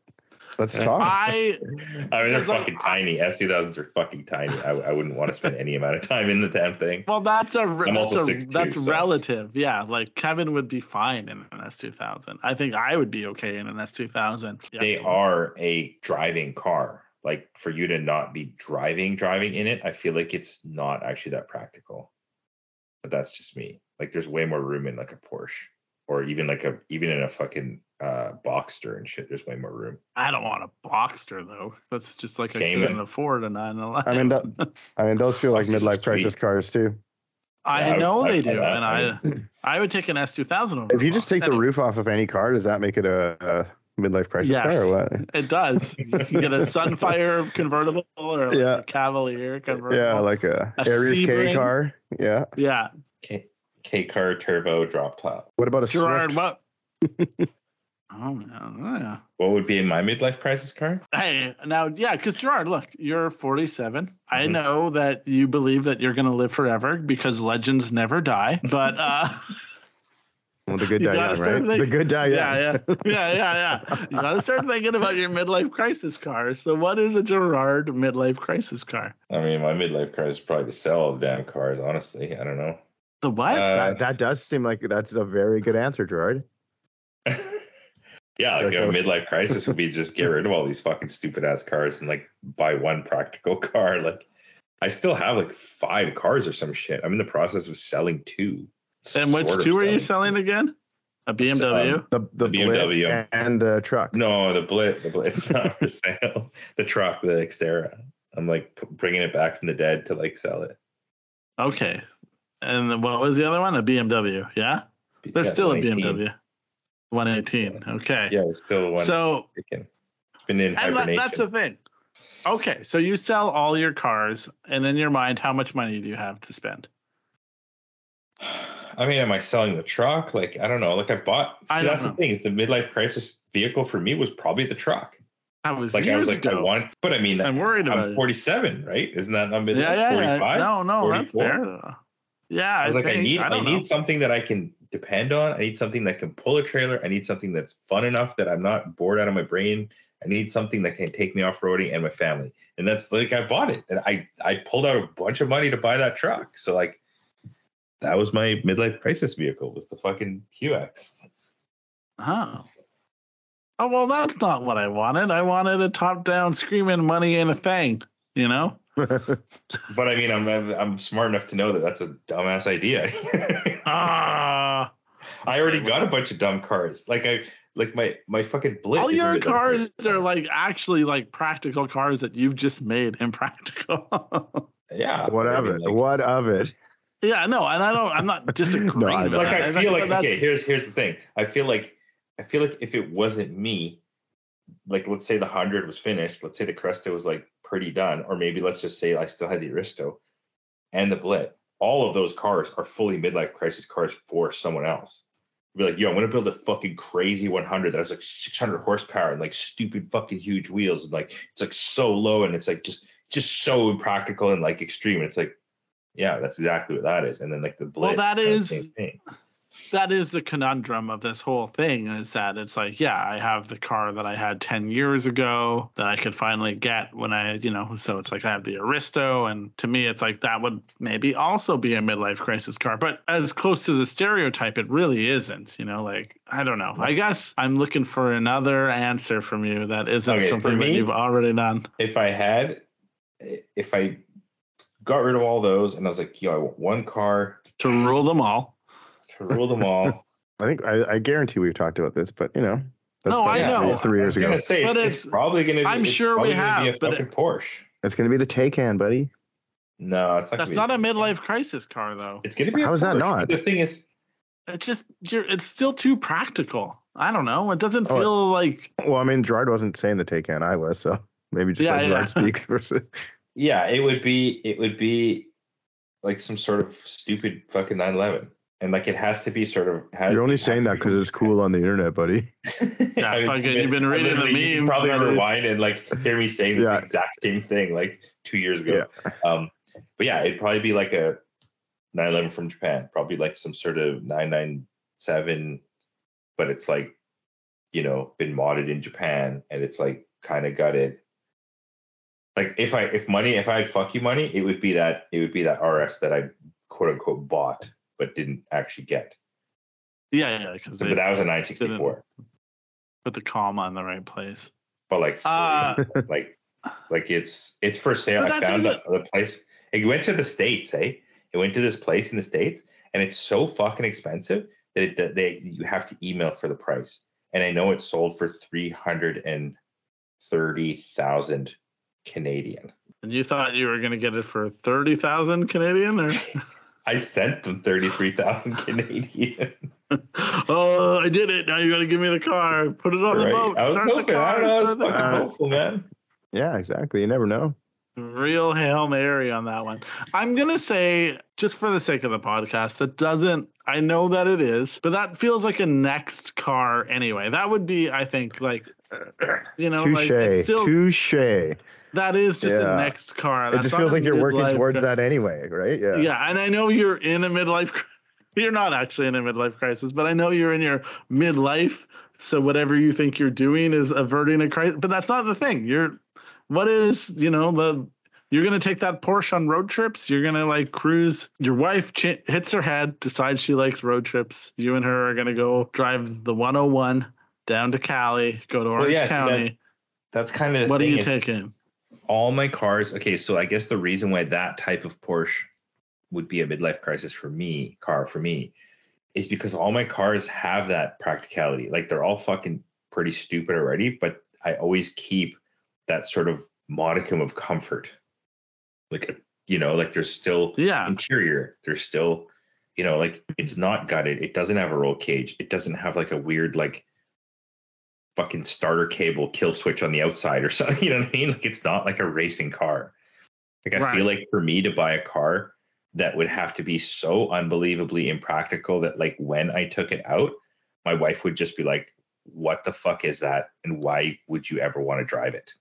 C: let's talk.
B: I *laughs*
D: I mean they're
B: Because, like,
D: fucking tiny. S two thousands are fucking tiny. I, I wouldn't want to spend any amount of time in the damn thing.
B: well that's a
D: I'm
B: that's
D: also
B: a
D: 6'2",
B: that's
D: so-
B: relative. Yeah, like Kevin would be fine in an S two thousand. I think I would be okay in an S two thousand.
D: They are a driving car. Like for you to not be driving driving in it, I feel like it's not actually that practical. But that's just me. Like there's way more room in like a Porsche or even like a even in a fucking uh Boxster and shit. There's way more room.
B: I don't want a Boxster though. That's just like I couldn't afford a 911.
C: I mean, that, I mean, those feel like
D: Boxsters
C: midlife
D: sweet.
C: crisis cars too.
B: I
D: Yeah,
B: know
D: I-
B: they
D: I-
B: do,
D: I-
B: and I I would take an S two thousand.
C: If you just take the roof off of any car, does that make it a, a midlife crisis
B: Yes.
C: car or what?
B: It does. You can get a Sunfire *laughs* convertible or like
C: Yeah.
B: a Cavalier convertible.
C: Yeah, like a,
B: A
C: Aries K car. Yeah.
B: yeah.
D: K K car turbo drop top.
C: What about a
B: Gerard,
C: Swift?
B: what? *laughs* oh man, yeah.
D: What would be in my midlife crisis car?
B: Hey, now, yeah, because Gerard, look, you're 47. I
C: Mm-hmm.
D: Mhm.
B: know that you believe that you're going to live forever because legends never die. But uh, *laughs*
C: Well, the good
B: You
C: die young, right?
B: thinking-
C: The good die young.
B: yeah, yeah, yeah, yeah, yeah. You got to start thinking about your midlife crisis car. So, what is a Gerard midlife crisis car?
D: I mean, my midlife car is probably to sell all the damn cars. Honestly, I don't know.
B: The what?
D: Uh,
C: That, that does seem like that's a very good answer, Gerard. *laughs*
D: yeah, like
C: Like
D: a midlife crisis would be *laughs* just get rid of all these fucking stupid ass cars and like buy one practical *laughs* car. Like, I still have like five cars or some shit. I'm in the process of selling two.
B: and which two are you
D: selling.
B: selling again? A BMW?
D: Um,
C: The the,
D: The BMW.
C: Blit and the truck.
D: No, the Blit, the Blit, it's not for *laughs* sale. The truck, the Xterra. I'm like p- bringing it back from the dead to like sell it.
B: okay. And what was the other one? A BMW. Yeah. There's
D: Yeah,
B: still a BMW. 118. Okay.
D: Yeah, it's still one.
B: So
D: it's been in
B: and that,
D: hibernation.
B: that's the thing. Okay, so you sell all your cars, and in your mind, how much money do you have to spend? *sighs*
D: I mean, am I selling the truck? Like, I don't know. Like, I bought. See,
B: I
D: that's
B: know.
D: the thing is the midlife crisis vehicle for me was probably the truck.
B: I was
D: Like, I was like,
B: ago.
D: I want, but I mean,
B: I'm worried about
D: I'm
B: it.
D: 47, right? Isn't that not midlife?
B: Yeah, yeah, yeah.
D: 45?
B: No, no, that's
D: 44?
B: fair. though. Yeah,
D: I was like, I need, I,
B: don't
D: need
B: know.
D: something that I can depend on. I need something that can pull a trailer. I need something that's fun enough that I'm not bored out of my brain. I need something that can take me off roading and my family. And that's like I bought it, and I I pulled out a bunch of money to buy that truck. So like, that was my midlife crisis vehicle was the fucking QX.
B: Oh. Oh well, that's not what I wanted. I wanted a top-down screaming money in a thing. You know. *laughs*
D: But I mean, I'm I'm, I'm smart enough to know that that's a dumbass idea. *laughs*
B: Ah. *laughs*
D: I already got a bunch of dumb cars. Like I like my my fucking Blit.
B: all your cars are like actually like practical cars that you've just made impractical. *laughs*
D: yeah.
C: what
D: I
C: of
D: mean,
C: it?
D: like-
C: what of it?
B: yeah, no, and I don't. I'm not *laughs* disagreeing.
C: No, I
B: with
C: know.
D: like. I feel like
B: that's-
D: okay, here's here's the thing. I feel like I feel like if it wasn't me, like let's say the hundred was finished, let's say the Cresta was like pretty done, or maybe let's just say I still had the Aristo and the Blit. All of those cars are fully midlife crisis cars for someone else. Be like, yo, I'm gonna build a fucking crazy 100 that has like 600 horsepower and like stupid fucking huge wheels and like it's like so low and it's like just just so impractical and like extreme. And it's like, yeah, that's exactly what that is. And then like the Blit,
B: Well, that is kinda
D: same thing.
B: That is the conundrum of this whole thing is that it's like, yeah, I have the car that I had 10 years ago that I could finally get when I, you know, so it's like I have the Aristo. And to me, it's like that would maybe also be a midlife crisis car. But as close to the stereotype, it really isn't, you know, like, I don't know. I guess I'm looking for another answer from you that isn't
D: Okay,
B: something that you've already done.
D: If I had, if I got rid of all those and I was like, yo, I want one car
B: To rule them all.
D: To rule them all. *laughs*
C: I think I, I guarantee we've talked about this, but you know. That's,
B: No, I
C: that's
B: know.
C: Three, three
D: I
C: years
D: was
C: ago.
D: gonna say
B: But
D: it's, it's
B: it's-
D: probably gonna. Be,
B: I'm
D: it's
B: sure we
D: probably gonna be
B: have,
D: a
B: but it-
D: Porsche.
C: It's gonna be the Taycan, buddy.
D: No, it's not.
B: That's not
D: be,
B: a midlife crisis car, though.
D: It's gonna be. A
C: How is that
D: Porsche.
C: not?
D: The thing is,
B: It's just you're. It's still too practical. I don't know. It doesn't
C: Oh,
B: feel like.
C: Well, I mean, Gerard wasn't saying the Taycan, I was, so maybe just
B: Yeah,
C: let
B: yeah.
C: Gerard speak versus.
D: yeah, it would be. It would be like some sort of stupid fucking 911, and like it has to be sort of. Has,
C: You're only saying that because it's cool on the internet, buddy. *laughs*
B: Yeah,
D: I mean,
B: fucking- you've been reading the
D: literally- you can
B: memes,
D: Probably
B: buddy.
D: rewind and like hear me saying this
C: Yeah.
D: exact same thing like two years ago. Um, but yeah, it'd probably be like a 911 from Japan, probably like some sort of 997, but it's like, you know, been modded in Japan and it's like kind of got it. Like if I if money if I had fuck you money, it would be that it would be that RS that I quote unquote bought but didn't actually get.
B: Yeah, yeah, because
D: But that was a 964.
B: put the comma in the right place.
D: But like
B: Uh,
D: like like it's it's for sale. I found the, the place. It went to the states, eh? It went to this place in the states, and it's so fucking expensive that it, that they you have to email for the price. And I know it sold for three hundred and thirty thousand Canadian.
B: And you thought you were gonna get it for thirty thousand Canadian, or *laughs*
D: I sent them thirty three thousand *laughs* Canadian.
B: oh, I did it. Now you gotta give me the car. Put it on the boat.
D: I was
B: Start
D: hoping. I
B: car,
D: don't know. I was
B: start
D: fucking
B: car.
C: car.
D: hopeful, man.
C: Yeah, exactly. You never know.
B: Real Hail Mary on that one. I'm going to say, just for the sake of the podcast, that doesn't, I know that it is, but that feels like a next car anyway. That would be, I think, like, *clears throat* you know, like,
C: Touche.
B: it's still,
C: Touche. It
B: that is just a
C: Yeah.
B: next car. That's
C: just feels like you're working
B: midlife
C: towards that anyway, right? Yeah.
B: Yeah. And I know you're in a midlife, *laughs* you're not actually in a midlife crisis, but I know you're in your midlife. So whatever you think you're doing is averting a crisis, but that's not the thing. You're, what is, you know, the, you're going to take that Porsche on road trips. You're going to like cruise. Your wife ch- hits her head, decides she likes road trips. You and her are going to go drive the 101 down to Cali, go to Orange
D: yeah, so that-
B: County.
D: That's kind of the
B: what are you
D: is-
B: taking?
D: All my cars okay so i guess the reason why that type of porsche would be a midlife crisis for me car for me is because all my cars have that practicality like they're all fucking pretty stupid already but i always keep that sort of modicum of comfort like you know like there's still
B: Yeah.
D: interior there's still you know like it's not gutted it doesn't have a roll cage it doesn't have like a weird like fucking starter cable kill switch on the outside or *laughs* something you know what i mean like it's not like a racing car like i
B: Right.
D: feel like for me to buy a car that would have to be so unbelievably impractical that like when i took it out my wife would just be like what the fuck is that and why would you ever want to drive it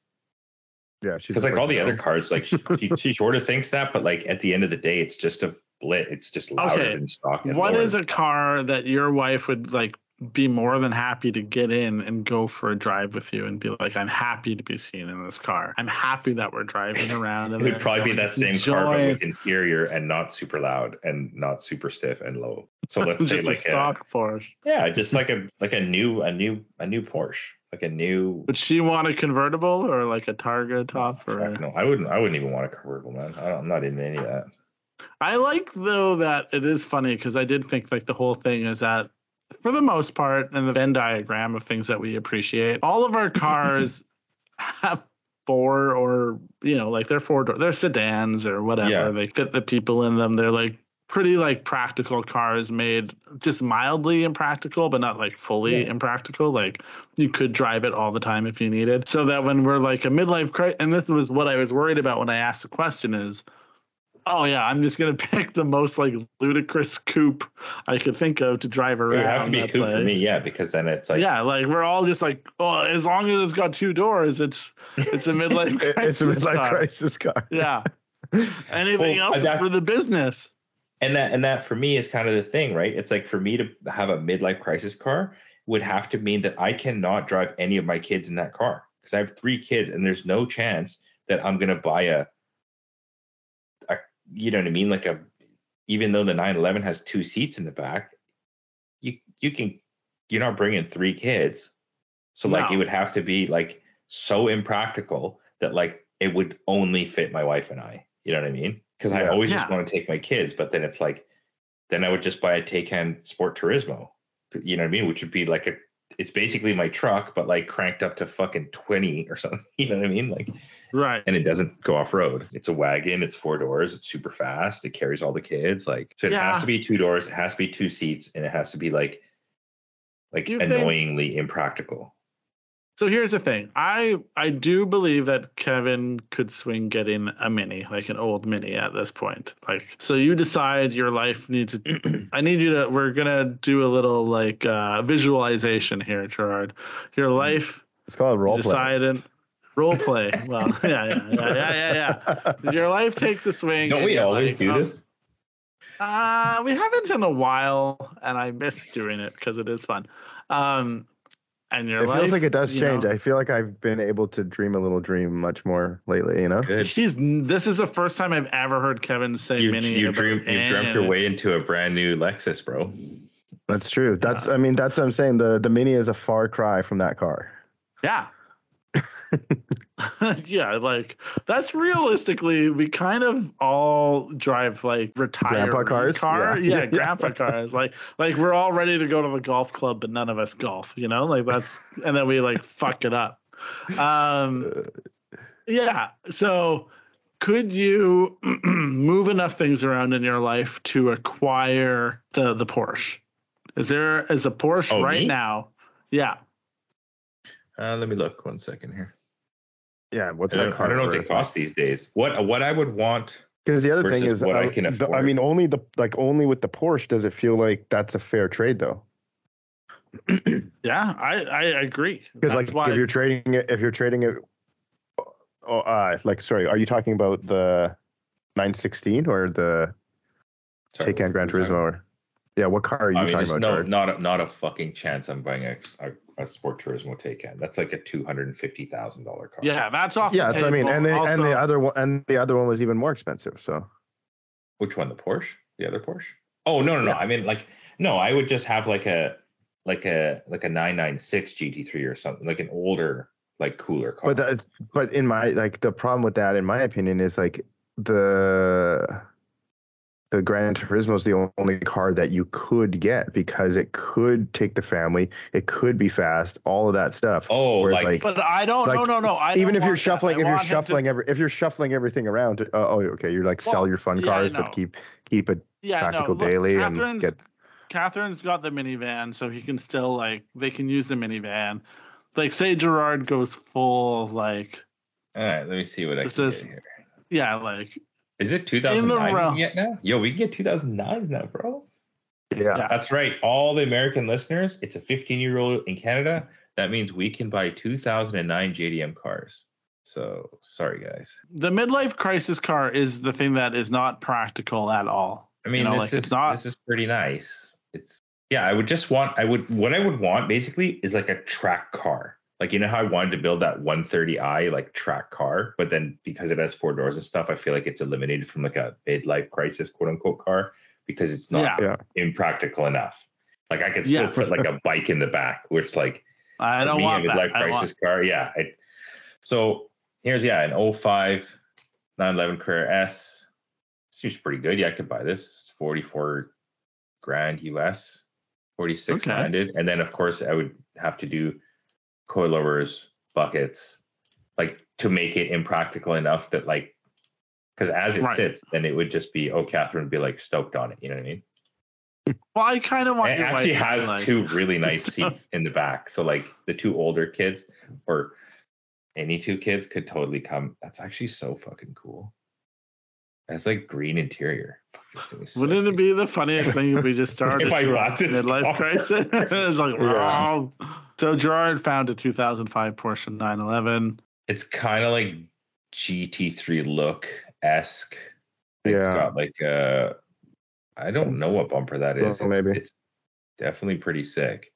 C: Yeah. She's
D: because like all the other cars like she, she, *laughs* she sort of thinks that but like at the end of the day it's just a blit it's just louder
B: Okay.
D: than stock
B: What is a car that your wife would like be more than happy to get in and go for a drive with you and be like, I'm happy to be seen in this car. I'm happy that we're driving around.
D: It would probably be that same car, but with interior and not super loud and not super stiff and low. So *laughs* let's say like
B: a
D: a,
B: stock Porsche.
D: yeah, just like a like a new a new a new Porsche, like a new.
B: Would she want a convertible or like a Targa top? Or
D: no, I wouldn't. I wouldn't even want a convertible, man. I don't, I'm not into any of that.
B: I like though that it is funny because I did think like the whole thing is that for the most part, in the Venn diagram of things that we appreciate, all of our cars *laughs* have four or you know like they're four door, they're sedans or whatever.
D: Yeah.
B: They fit the people in them. They're like pretty like practical cars made just mildly impractical but not like fully
D: Yeah.
B: impractical like you could drive it all the time if you needed so that when we're like a midlife crisis and this was what i was worried about when i asked the question is oh yeah i'm just going *laughs* to pick the most like ludicrous coupe i could think of to drive around.
D: It
B: around
D: would have to be a
B: that's
D: coupe for me, yeah, because then it's like
B: yeah like we're all just like oh as long as it's got two doors it's it's a *laughs* midlife crisis
C: it's a midlife
B: car.
C: crisis car.
B: yeah *laughs* anything
D: Well,
B: else for the business
D: and that and that for me is kind of the thing, right? It's like for me to have a midlife crisis car would have to mean that I cannot drive any of my kids in that car because I have three kids, and there's no chance that I'm gonna buy a, a you know what I mean, like a even though the 911 has two seats in the back, you you can you're not bringing three kids, so like it would have to be like so impractical that like it would only fit my wife and I. You know what I mean? Because I
C: Yeah.
D: always just want to take my kids, but then it's like, then I would just buy a Taycan Sport Turismo. You know what I mean? Which would be like a, it's basically my truck, but like cranked up to fucking 20 or something. *laughs* You know what I mean? Like,
B: Right.
D: and it doesn't go off road. It's a wagon. It's four doors. It's super fast. It carries all the kids. Like, so it
B: Yeah.
D: has to be two doors. It has to be two seats, and it has to be like, like
B: You think-
D: annoyingly impractical.
B: So here's the thing. I I do believe that Kevin could swing getting a mini, like an old mini at this point. Like so you decide your life needs to *clears throat* I need you to we're gonna do a little like uh visualization here, Gerard. Your life
C: It's called role play.
B: decide in role play. Well, *laughs* yeah, yeah, yeah, yeah, yeah, yeah. Your life takes a swing.
D: Don't we always do
B: oh,
D: this?
B: Uh, we haven't in a while, and I miss doing it because it is fun. Um, and your
C: It
B: life,
C: feels like it does change.
B: know-
C: I feel like I've been able to dream a little dream much more lately. You know.
D: Good.
B: He's. This is the first time I've ever heard Kevin say
D: You,
B: mini.
D: you dream you dreamt your way into a brand new Lexus, bro.
C: That's true. That's. I mean, that's what I'm saying. The the mini is a far cry from that car.
B: Yeah. *laughs* yeah, like that's realistically, we kind of all drive like retired
C: Grandpa cars?
B: Car,
C: Yeah. *laughs*
B: yeah, grandpa cars. Like, like we're all ready to go to the golf club, but none of us golf. You know, like that's, and then we like fuck it up. Um, yeah. So, could you *clears throat* move enough things around in your life to acquire the the Porsche? Is there is a Porsche
D: Oh,
B: right
D: me?
B: now? Yeah.
D: Uh, let me look one second here.
C: Yeah. What's
D: I
C: that
D: don't,
C: car?
D: I don't know what they cost these days. What what I would want.
C: Because the other thing is,
D: what I
C: uh,
D: can
C: the- I mean, only the like only with the Porsche does it feel like that's a fair trade though. *clears throat*
B: Yeah, I I agree.
C: Because like
B: why-
C: if you're trading it, if you're trading it, oh, uh, like sorry, are you talking about the 916 or the
D: Sorry,
C: Taycan
D: what
C: Gran
D: were we talking
C: Turismo? Or, yeah, what car are you
D: I mean,
C: talking
D: there's
C: about?
D: no,
C: Jared?
D: not a, not a fucking chance I'm buying a, a, a Sport Turismo Taycan. That's like a two hundred and fifty thousand dollar car.
B: yeah, that's off.
C: yeah,
B: the
C: that's what I mean. And the and the other one and the other one was even more expensive. So
D: Which one? The Porsche? The other Porsche? Oh no no no!
C: Yeah.
D: I mean like no, I would just have like a like a like a 996 GT3 or something, like an older like cooler car.
C: but that, but in my like the problem with that in my opinion is like the the Gran Turismo is the only car that you could get because it could take the family, it could be fast, all of that stuff.
D: oh,
C: Whereas,
D: like,
B: But I don't.
C: Like,
B: no, no, no. I
C: even if you're shuffling, if you're
B: want him to-
C: shuffling every, if you're shuffling everything around, uh, oh, okay, you're like sell your fun
B: yeah,
C: cars, but keep keep it
B: yeah,
C: practical
B: no, look,
C: daily and
B: Catherine's,
C: get.
B: Catherine's got the minivan, so he can still like they can use the minivan. Like say Gerard goes full like
D: all right, let me see what I
B: This
D: can
B: is-
D: get here.
B: yeah like
D: Is it 2009 yet now? Yo, we can get 2009s now, bro.
C: Yeah.
B: Yeah.
D: That's right. All the American listeners, it's a 15 year old in Canada. That means we can buy 2009 JDM cars. So sorry, guys.
B: the midlife crisis car is the thing that is not practical at all.
D: I mean,
B: You know,
D: this
B: like,
D: is
B: it's not-
D: this is pretty nice. It's yeah. I would just want. I would what I would want basically is like a track car. Like you know how I wanted to build that 130i like track car, but then because it has four doors and stuff, I feel like it's eliminated from like a midlife crisis quote unquote car because it's not
B: Yeah.
D: impractical enough. Like I could still
B: Yes.
D: put like a bike in the back, which like
B: I
D: for
B: don't
D: me,
B: want
D: a
B: that.
D: midlife
B: I want-
D: crisis car. Yeah. I, so here's yeah, an 05 911 Carrera S. Seems pretty good. Yeah, I could buy this. It's 44 grand US, 46
B: Okay.
D: landed. And then of course I would have to do coilovers, buckets, like to make it impractical enough that like because as it
B: Right.
D: sits, then it would just be, oh, Catherine would be like stoked on it. You know what I mean?
B: Well, I kind of want
D: it actually has
B: like,
D: two really *laughs* nice seats in the back. So like the two older kids or any two kids could totally come. That's actually so fucking cool. It's like green interior. This thing so
B: Wouldn't it be the funniest thing if we just *laughs* started
D: If I bought
B: a
D: this
B: midlife *laughs*
D: car.
B: crisis? it's like,
C: Yeah.
B: So Gerard found a 2005 Porsche 911.
D: It's kind of like GT3 look esque. It's
C: Yeah.
D: got like a I don't know what bumper that
C: Well,
D: is. It's,
C: maybe.
D: it's definitely pretty sick.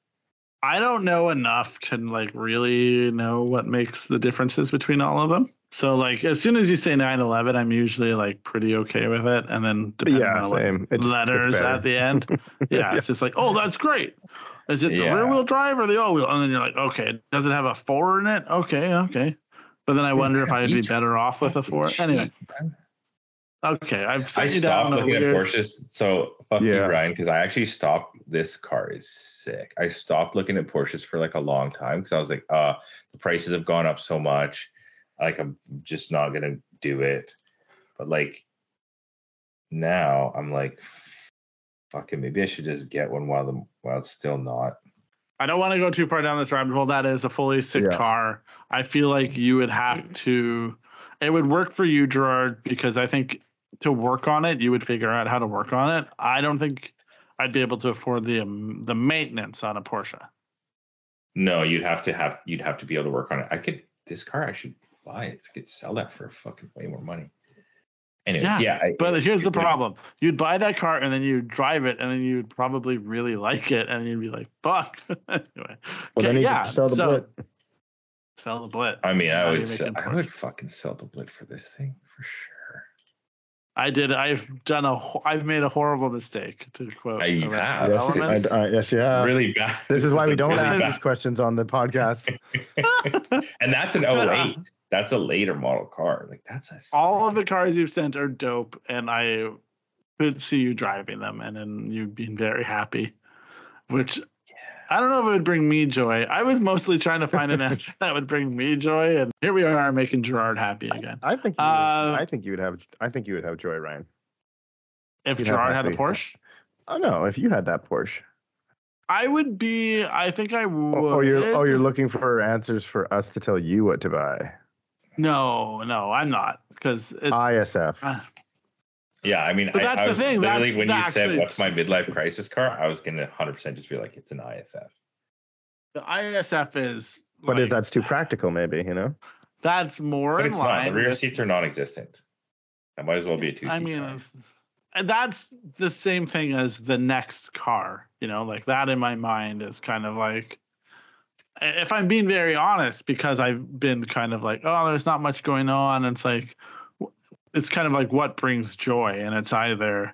B: I don't know enough to like really know what makes the differences between all of them. So like as soon as you say 911, I'm usually like pretty okay with it, and then depending
C: Yeah,
B: on what
C: same. It's- it's
B: letters
C: better.
B: at the end, *laughs* yeah, it's just like oh that's great. Is it the
D: Yeah.
B: rear wheel drive or the all wheel? And then you're like okay, does it have a four in it? Okay, okay. But then I wonder if I'd be better off with a four. Anyway, okay, I've
D: I
B: sent down
D: stopped looking at
B: weird.
D: Porsches. So fuck you,
C: Yeah.
D: Ryan, because I actually stopped. This car is sick. I stopped looking at Porsches for like a long time because I was like, uh, the prices have gone up so much. Like I'm just not gonna do it. But like now, I'm like, fucking, maybe I should just get one while the while it's still not.
B: I don't want to go too far down this rabbit hole. That is a fully sick
C: Yeah.
B: car. I feel like you would have to. It would work for you, Gerard, because I think to work on it, you would figure out how to work on it. I don't think I'd be able to afford the um, the maintenance on a Porsche.
D: No, you'd have to have you'd have to be able to work on it. I could this car I should buy it. I could sell that for fucking way more money. Anyway,
B: Yeah,
D: yeah. I,
B: But here's the
D: it would-
B: problem: you'd buy that car and then you'd drive it, and then you'd probably really like it, and you'd be like, "Fuck." *laughs* anyway,
C: Well,
B: Okay,
C: then you
B: yeah.
C: sell the
B: so,
C: Blit.
B: Sell the Blit.
D: I mean, I
B: do
D: would sell, I would fucking sell the Blit for this thing for sure.
B: I did. I've done a. ho- I've made a horrible mistake. To quote.
D: You have.
C: Yes, I, I, yes, yeah.
D: really bad.
C: This is why we don't
D: really
C: ask
D: bad.
C: these questions on the podcast. *laughs*
D: and that's an 08. That's a later model car. Like that's a
B: all of the cars you've sent are dope, and I could see you driving them, and then you being very happy. Which I don't know if it would bring me joy. I was mostly trying to find an *laughs* answer that would bring me joy, and here we are making Gerard happy again.
C: I think you
B: Uh,
C: would, I think you would have I think you would have joy, Ryan.
B: If
C: you'd
B: Gerard had a. Porsche,
C: Oh no, if you had that Porsche.
B: I would be. I think I would.
C: Oh, oh, you're oh you're looking for answers for us to tell you what to buy.
B: No, no, I'm not because.
C: ISF.
B: uh,
D: Yeah, I mean,
B: But
D: I,
B: that's
D: I
B: the
D: was
B: thing,
D: literally
B: that's-
D: when you
B: that's
D: said
B: actually-
D: what's my midlife crisis car, I was gonna 100% just be like, it's an ISF.
B: the ISF is.
C: but
B: like,
C: is that's too practical maybe, you know?
B: That's more
D: But
B: in
D: it's not. The rear
B: with-
D: seats are non-existent. That might as well be a two-seat.
B: I mean,
D: car.
B: and that's the same thing as the next car. You know, like that in my mind is kind of like, if I'm being very honest, because I've been kind of like, oh, there's not much going on. And it's like, w- it's kind of like what brings joy, and it's either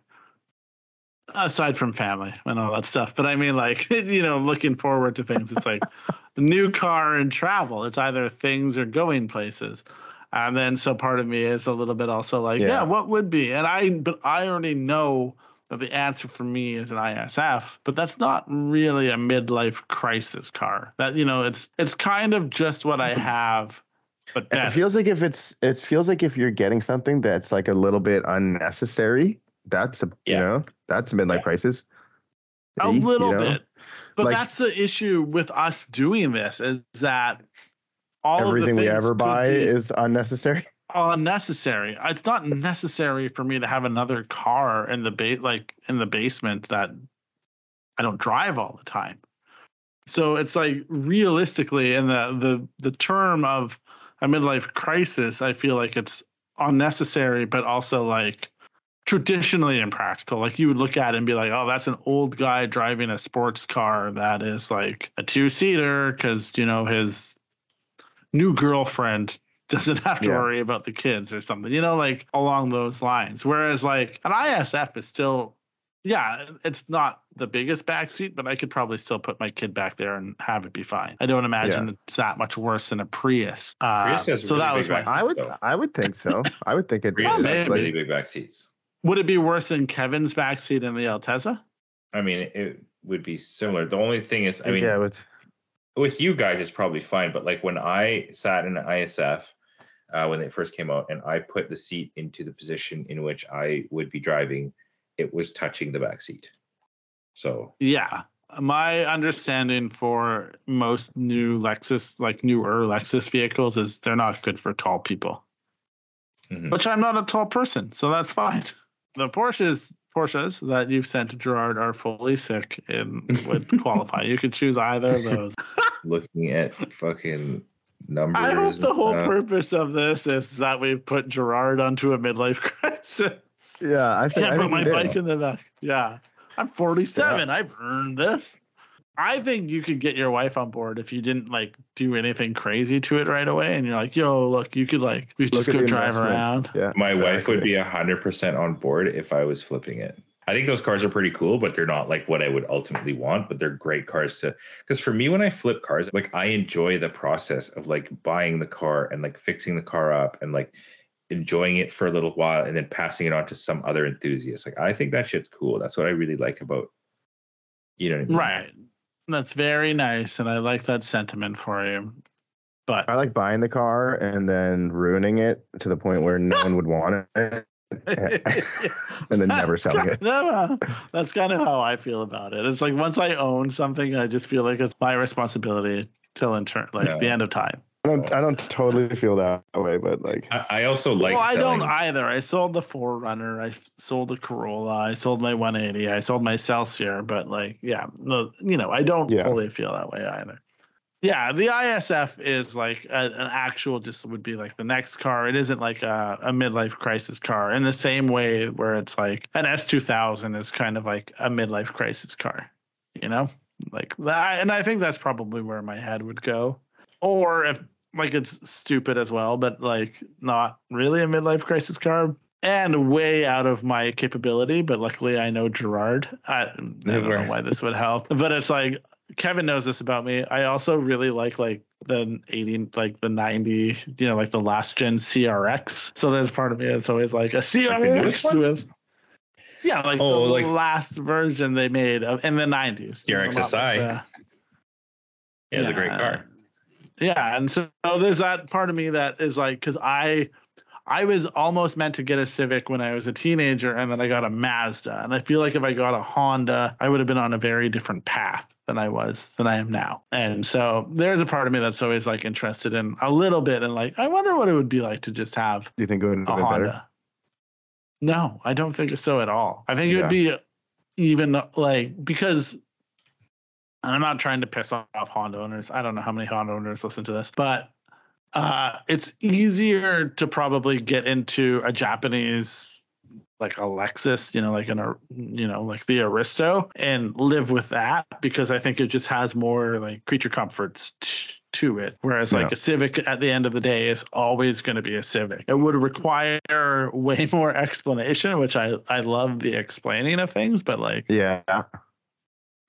B: aside from family and all that stuff. But I mean, like, *laughs* you know, looking forward to things. It's like *laughs* a new car and travel. It's either things or going places. And then so part of me is a little bit also like, yeah,
C: Yeah.
B: what would be? And I but I already know that the answer for me is an ISF, but that's not really a midlife crisis car. That you know, it's it's kind of just what I *laughs* have, but
C: It feels like if it's it feels like if you're getting something that's like a little bit unnecessary, that's a you know, that's a midlife
D: Yeah.
C: crisis.
B: a
C: You
B: little
C: know?
B: bit. But
C: Like-
B: that's the issue with us doing this is that all
C: Everything
B: of the
C: we ever buy is unnecessary. *laughs*
B: unnecessary. It's not necessary for me to have another car in the ba- like in the basement that I don't drive all the time. So it's like realistically in the the the term of a midlife crisis, I feel like it's unnecessary but also like traditionally impractical. Like you would look at it and be like, "Oh, that's an old guy driving a sports car that is like a two-seater cuz you know his new girlfriend *laughs* doesn't have to
C: Yeah.
B: worry about the kids or something, you know, like along those lines. Whereas like an ISF is still, yeah, it's not the biggest backseat, but I could probably still put my kid back there and have it be fine. I don't imagine it's that much worse than a Prius. Uh,
D: Prius has
B: so
D: really
B: that
D: big
B: was my.
D: back-
C: I would
D: So-
C: I would think so. I would think it
D: Prius
B: Oh,
D: has
B: maybe.
D: really big back seats.
B: Would it be worse than Kevin's backseat in the Alteza?
D: I mean, it would be similar. The only thing is, I mean,
C: yeah, with
D: with you guys, it's probably fine. But like when I sat in an ISF uh, when they first came out, and I put the seat into the position in which I would be driving, it was touching the back seat. So
B: Yeah. My understanding for most new Lexus, like newer Lexus vehicles, is they're not good for tall people.
D: mhm.
B: Which I'm not a tall person, so that's fine. The Porsches Porsches that you've sent to Gerard are fully sick and would *laughs* qualify. You could choose either of those. *laughs*
D: looking at fucking numbers.
B: I hope the whole
D: uh,
B: purpose of this is that we put Gerard onto a midlife *laughs* crisis.
C: Yeah, I *laughs* think
B: Can't put my
C: did.
B: bike in the back. Yeah. I'm 47. I've earned this. I think you could get your wife on board if you didn't like do anything crazy to it right away, and you're like, "Yo, look, you could like we just go
C: the
B: drive around."
C: Yeah,
D: My wife would be hundred percent on board if I was flipping it. I think those cars are pretty cool, but they're not like what I would ultimately want. But they're great cars to because for me, when I flip cars, like I enjoy the process of like buying the car and like fixing the car up and like enjoying it for a little while and then passing it on to some other enthusiast. Like I think that shit's cool. That's what I really like about you know what I mean?
B: Right. That's very nice, and I like that sentiment for you. But
C: I like buying the car and then ruining it to the point where no one would want it, *laughs* and then never *laughs* selling it.
B: No, that's kind of how I feel about it. It's like once I own something, I just feel like it's my responsibility till in turn, like
D: Yeah.
B: the end of time.
C: I don't. I don't totally feel that way, but like,
D: I, I also like
B: well, I
D: selling-
B: don't either. I sold the 4Runner. I sold the Corolla. I sold my 180. I sold my Celsior. But like, yeah, no, you know, I don't
C: Yeah.
B: fully feel that way either. Yeah, the ISF is like a, an actual, just would be like the next car. It isn't like a, a midlife crisis car in the same way where it's like an S2000 is kind of like a midlife crisis car, you know, like that. And I think that's probably where my head would go. Or if like it's stupid as well, but like not really a midlife crisis car and way out of my capability. But luckily, I know Gerard. I, I don't know why this would help, but it's like Kevin knows this about me. I also really like like the 80, like the 90, you know, like the last gen CRX. So there's part of me that's always like a CRX
D: one?
B: with. Yeah, like
D: Oh,
B: the
D: like-
B: last version they made of, in the 90s. You know,
D: CRX
B: not
D: SI.
B: like the-
D: Yeah, it's a great car.
B: Yeah, and so there's that part of me that is like, because I, I was almost meant to get a Civic when I was a teenager, and then I got a Mazda, and I feel like if I got a Honda, I would have been on a very different path than I was than I am now. And so there's a part of me that's always like interested in a little bit, and like I wonder what it would be like to just have
C: do you think it would
B: a Honda.
C: better?
B: No, I don't think so at all. I think it would be even like because and I'm not trying to piss off Honda owners. I don't know how many Honda owners listen to this, but uh, it's easier to probably get into a Japanese like a Lexus, you know, like an, you know, like the Aristo and live with that because I think it just has more like creature comforts t- to it. Whereas like
C: Yeah.
B: a Civic at the end of the day is always going to be a Civic. It would require way *laughs* more explanation, which I, I love the explaining of things, but like,
C: Yeah,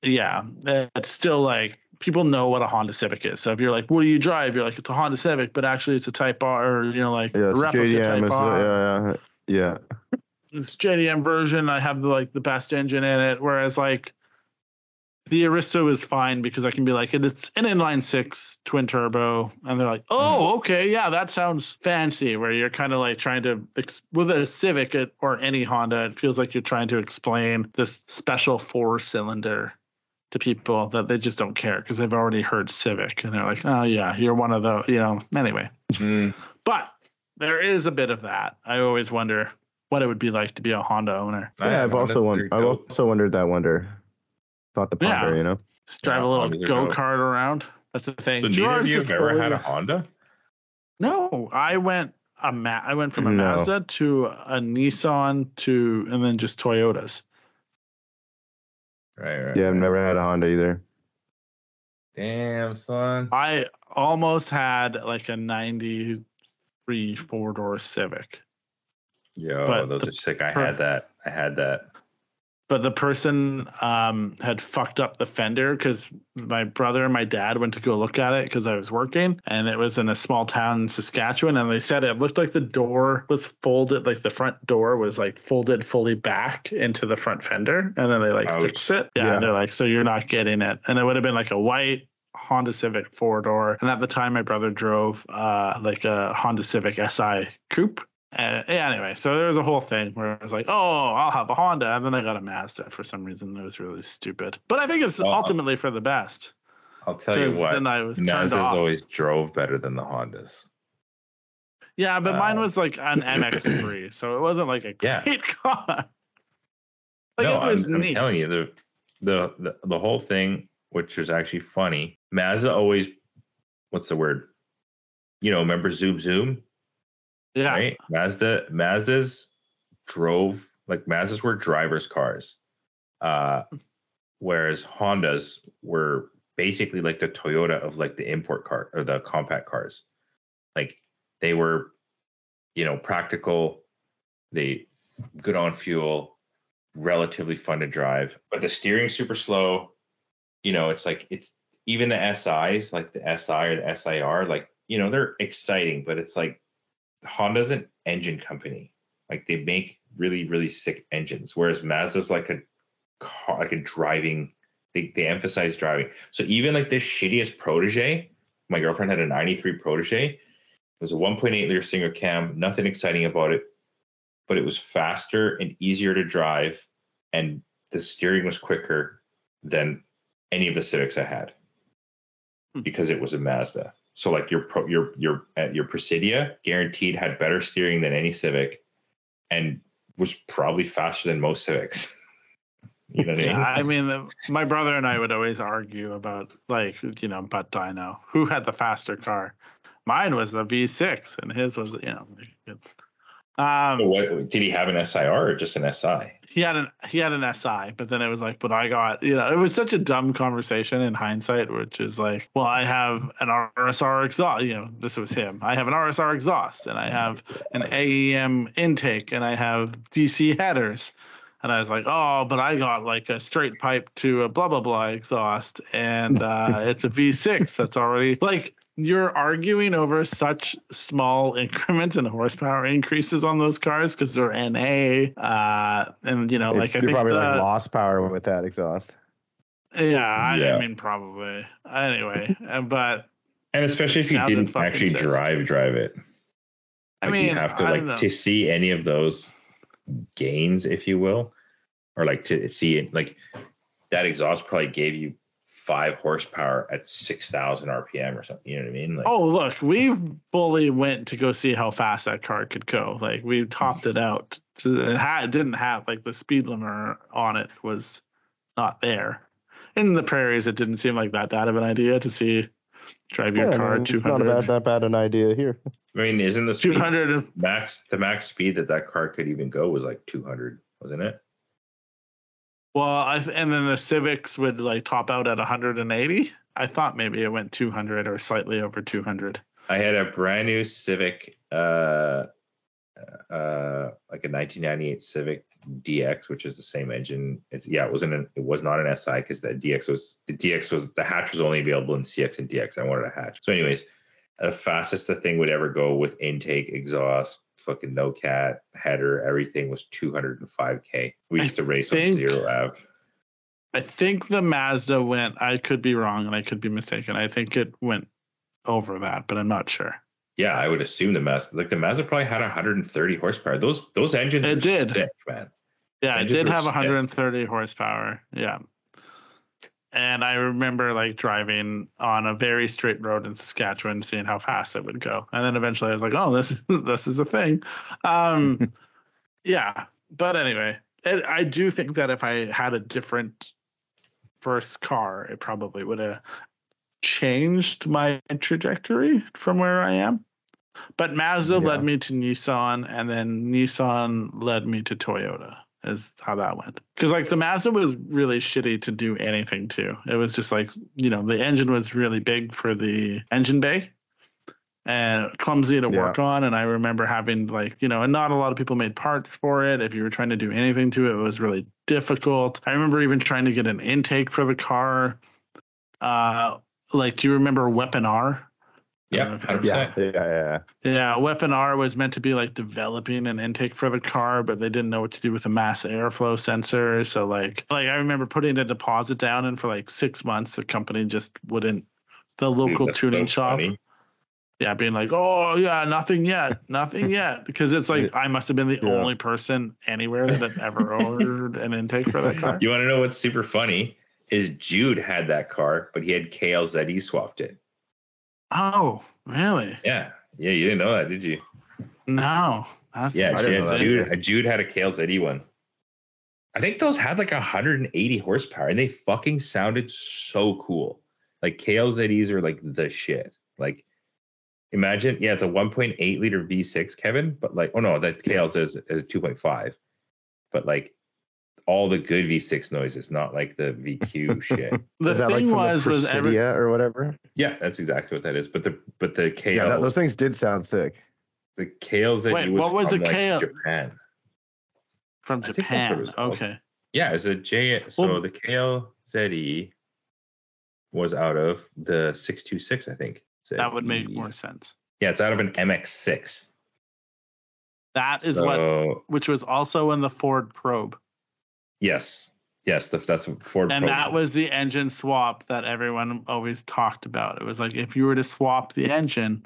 B: yeah, it's still like people know what a Honda Civic is. So if you're like, what do you drive? You're like, it's a Honda Civic, but actually it's a Type R or, you know, like
C: yeah.
B: replica
C: JDM.
B: Type R.
C: yeah, yeah, yeah.
B: This JDM version, I have the, like the best engine in it. Whereas like the Aristo is fine because I can be like, it's an inline six twin turbo, and they're like, oh, mm. okay, yeah, that sounds fancy. Where you're kind of like trying to ex- with a Civic or any Honda, it feels like you're trying to explain this special four cylinder to people that they just don't care because they've already heard Civic and they're like, oh yeah, you're one of those, you know. Anyway,
D: Mm,
B: but there is a bit of that. I always wonder what it would be like to be a Honda owner.
D: I
C: Yeah, I've also wondered. I've also wondered that wonder. Thought the
B: Yeah.
C: ponder, you know.
B: Just drive
D: Yeah,
B: a little go kart around. That's the thing.
D: So neither of you have ever
B: fully-
D: had a Honda?
B: No, I went a Ma- I went from a
C: No.
B: Mazda to a Nissan to and then just Toyotas.
D: Right, right.
C: Yeah, I've never had a Honda either.
D: Damn, son.
B: I almost had like a 93 four door Civic.
D: Yo,
B: but
D: those
B: the
D: are sick. I
B: per-
D: had that. I had that.
B: But the person um, had fucked up the fender because my brother and my dad went to go look at it because I was working and it was in a small town in Saskatchewan and they said it looked like the door was folded like the front door was like folded fully back into the front fender and then they like
D: Ouch.
B: fixed it yeah,
C: Yeah.
B: and they're like so you're not getting it and it would have been like a white Honda Civic four door and at the time my brother drove uh like a Honda Civic SI coupe uh, yeah, anyway, so there was a whole thing where I was like, "Oh, I'll have a Honda," and then I got a Mazda for some reason. It was really stupid, but I think it's
D: Well,
B: ultimately for the best.
D: I'll tell you what.
B: then I was
D: Mazdas
B: off.
D: always drove better than the Hondas.
B: yeah, but mine
D: uh,
B: was like an *clears throat* MX3, so it wasn't like a
D: Yeah.
B: great *laughs* car. Like
D: no,
B: it was
D: I'm, I'm
B: neat.
D: telling you, the, the the the whole thing, which was actually funny. Mazda always, what's the word? You know, remember Zoom Zoom,
B: yeah,
D: right? Mazda Mazdas drove Like Mazdas were drivers' cars, uh, whereas Hondas were basically like the Toyota of like the import car or the compact cars. Like they were, you know, practical. They good on fuel, relatively fun to drive, but the steering's super slow. You know, it's like it's even the SIs, like the SI or the SIR, like you know, they're exciting, but it's like Honda's an engine company. Like they make really, really sick engines, whereas Mazda's like a car, like a driving. They they emphasize driving. So even like this shittiest protege, my girlfriend had a '93 protege. It was a 1.8 liter single cam, nothing exciting about it, but it was faster and easier to drive, and the steering was quicker than any of the Civics I had
B: Hmm.
D: because it was a Mazda. So like your pro, your your uh, your Precidia guaranteed had better steering than any Civic, and was probably faster than most Civics. *laughs* you know what
B: Yeah,
D: I
B: I
D: mean?
B: mean, the, my brother and I would always argue about like you know, but Dino, who had the faster car? Mine was the V6, and his was you know, it's, um,
D: So what did he have an SIR or just an SI?
B: he had an he had an SI, but then it was like, but I got you know, it was such a dumb conversation in hindsight, which is like, well, I have an RSR exhaust, you know, this was him. I have an RSR exhaust, and I have an AEM intake, and I have DC headers. And I was like, oh, but I got like a straight pipe to a blah blah blah exhaust, and uh, it's a V6 that's already like you're arguing over such small increments and horsepower increases on those cars because they're NA, uh, and you know, like I
C: You're
B: think
C: probably
B: the,
C: like lost power with that exhaust.
B: yeah, I,
D: Yeah.
B: I mean probably anyway, uh, but
D: And especially if you didn't actually
B: sick.
D: drive drive it.
B: I
D: Like,
B: mean,
D: you have to
B: I
D: like to see any of those gains, if you will, or like to see it like that exhaust probably gave you five horsepower at six thousand RPM or something. You know what I mean? Like,
B: Oh, look, we fully went to go see how fast that car could go. Like we topped it out. It had it didn't have like the speed limiter on it was not there. In the prairies, it didn't seem like that bad of an idea to see drive your
C: Yeah,
B: car
C: man, it's not
B: 200,
C: a bad, that bad an idea here.
D: I mean, isn't the
B: 200
D: max the max speed that that car could even go was like two hundred, wasn't it?
B: Well, I and then the Civics would like top out at 180. I thought maybe it went 200 or slightly over 200.
D: I had a brand new Civic, uh, uh, like a 1998 Civic DX, which is the same engine. It's yeah, it wasn't an, it was not an SI because the DX was the DX was the hatch was only available in CX and DX. I wanted a hatch. So, anyways, the fastest the thing would ever go with intake, exhaust, fucking no cat, header, everything was 205k. We
B: I
D: used to race
B: think-
D: on zero av.
B: I think the Mazda went. I could be wrong and I could be mistaken. I think it went over that, but I'm not sure.
D: Yeah, I would assume the Mazda, like the Mazda probably had 130 horsepower. Those those engines
B: It did.
D: sick, man.
B: Yeah, it did have
D: sick.
B: 130 horsepower. Yeah. And I remember like driving on a very straight road in Saskatchewan, seeing how fast it would go. And then eventually I was like, oh, this *laughs* this is a thing. Um, *laughs* yeah. But anyway, it, I do think that if I had a different first car, it probably would have changed my trajectory from where I am. But Mazda
C: Yeah.
B: led me to Nissan, and then Nissan led me to Toyota. Is how that went. Because like the Mazda was really shitty to do anything to. It was just like you know the engine was really big for the engine bay, and clumsy to
C: Yeah.
B: work on. And I remember having like you know, and not a lot of people made parts for it. If you were trying to do anything to it, it was really difficult. I remember even trying to get an intake for the car. Uh, like, do you remember Weapon R? I don't know
D: Yeah, 100%.
C: Yeah, yeah, yeah.
B: yeah, Weapon R was meant to be like developing an intake for the car, but they didn't know what to do with a mass airflow sensor. So like, like I remember putting a deposit down, and for like six months, the company just wouldn't. The local
D: that's
B: tuning
D: so
B: shop,
D: funny.
B: yeah, being like, oh yeah, nothing yet, nothing *laughs* yet, because it's like I must have been the
C: Yeah.
B: only person anywhere that had ever ordered an intake for that car.
D: You want to know what's super funny? Is Jude had that car, but he had KLZE swapped it.
B: Oh, really?
D: Yeah, yeah, you didn't know that, did you?
B: No, that's
D: Yeah,
C: I
D: she
C: didn't
D: had-
C: know that
D: Jude. Jude had a KLZE one. I think those had like 180 horsepower, and they fucking sounded so cool. Like KLZEs are like the shit. Like, imagine, yeah, it's a 1.8 liter V6, Kevin, but like, oh no, that KLZ is, is 2.5. but like all the good V6 noises, not like the VQ *laughs* shit.
B: The
C: Is that like
B: thing
C: from
B: was
C: the
B: was every
C: or whatever?
D: Yeah, that's exactly what that is. But the but the KL
C: Yeah, that, those things did sound sick.
D: the KLZE
B: Wait,
D: was
B: what was
D: from
B: the
D: like,
B: KL?
D: Japan.
B: from
D: I think that's what it
B: Japan. Okay.
D: Yeah, it's a J. So
B: Well-
D: the KLZE was out of the 626, I think.
B: That would make more sense.
D: Yeah, it's out of an MX6.
B: That is what which was also in the Ford Probe.
D: Yes, yes, that's what Ford.
B: And that was the engine swap that everyone always talked about. It was like if you were to swap the engine,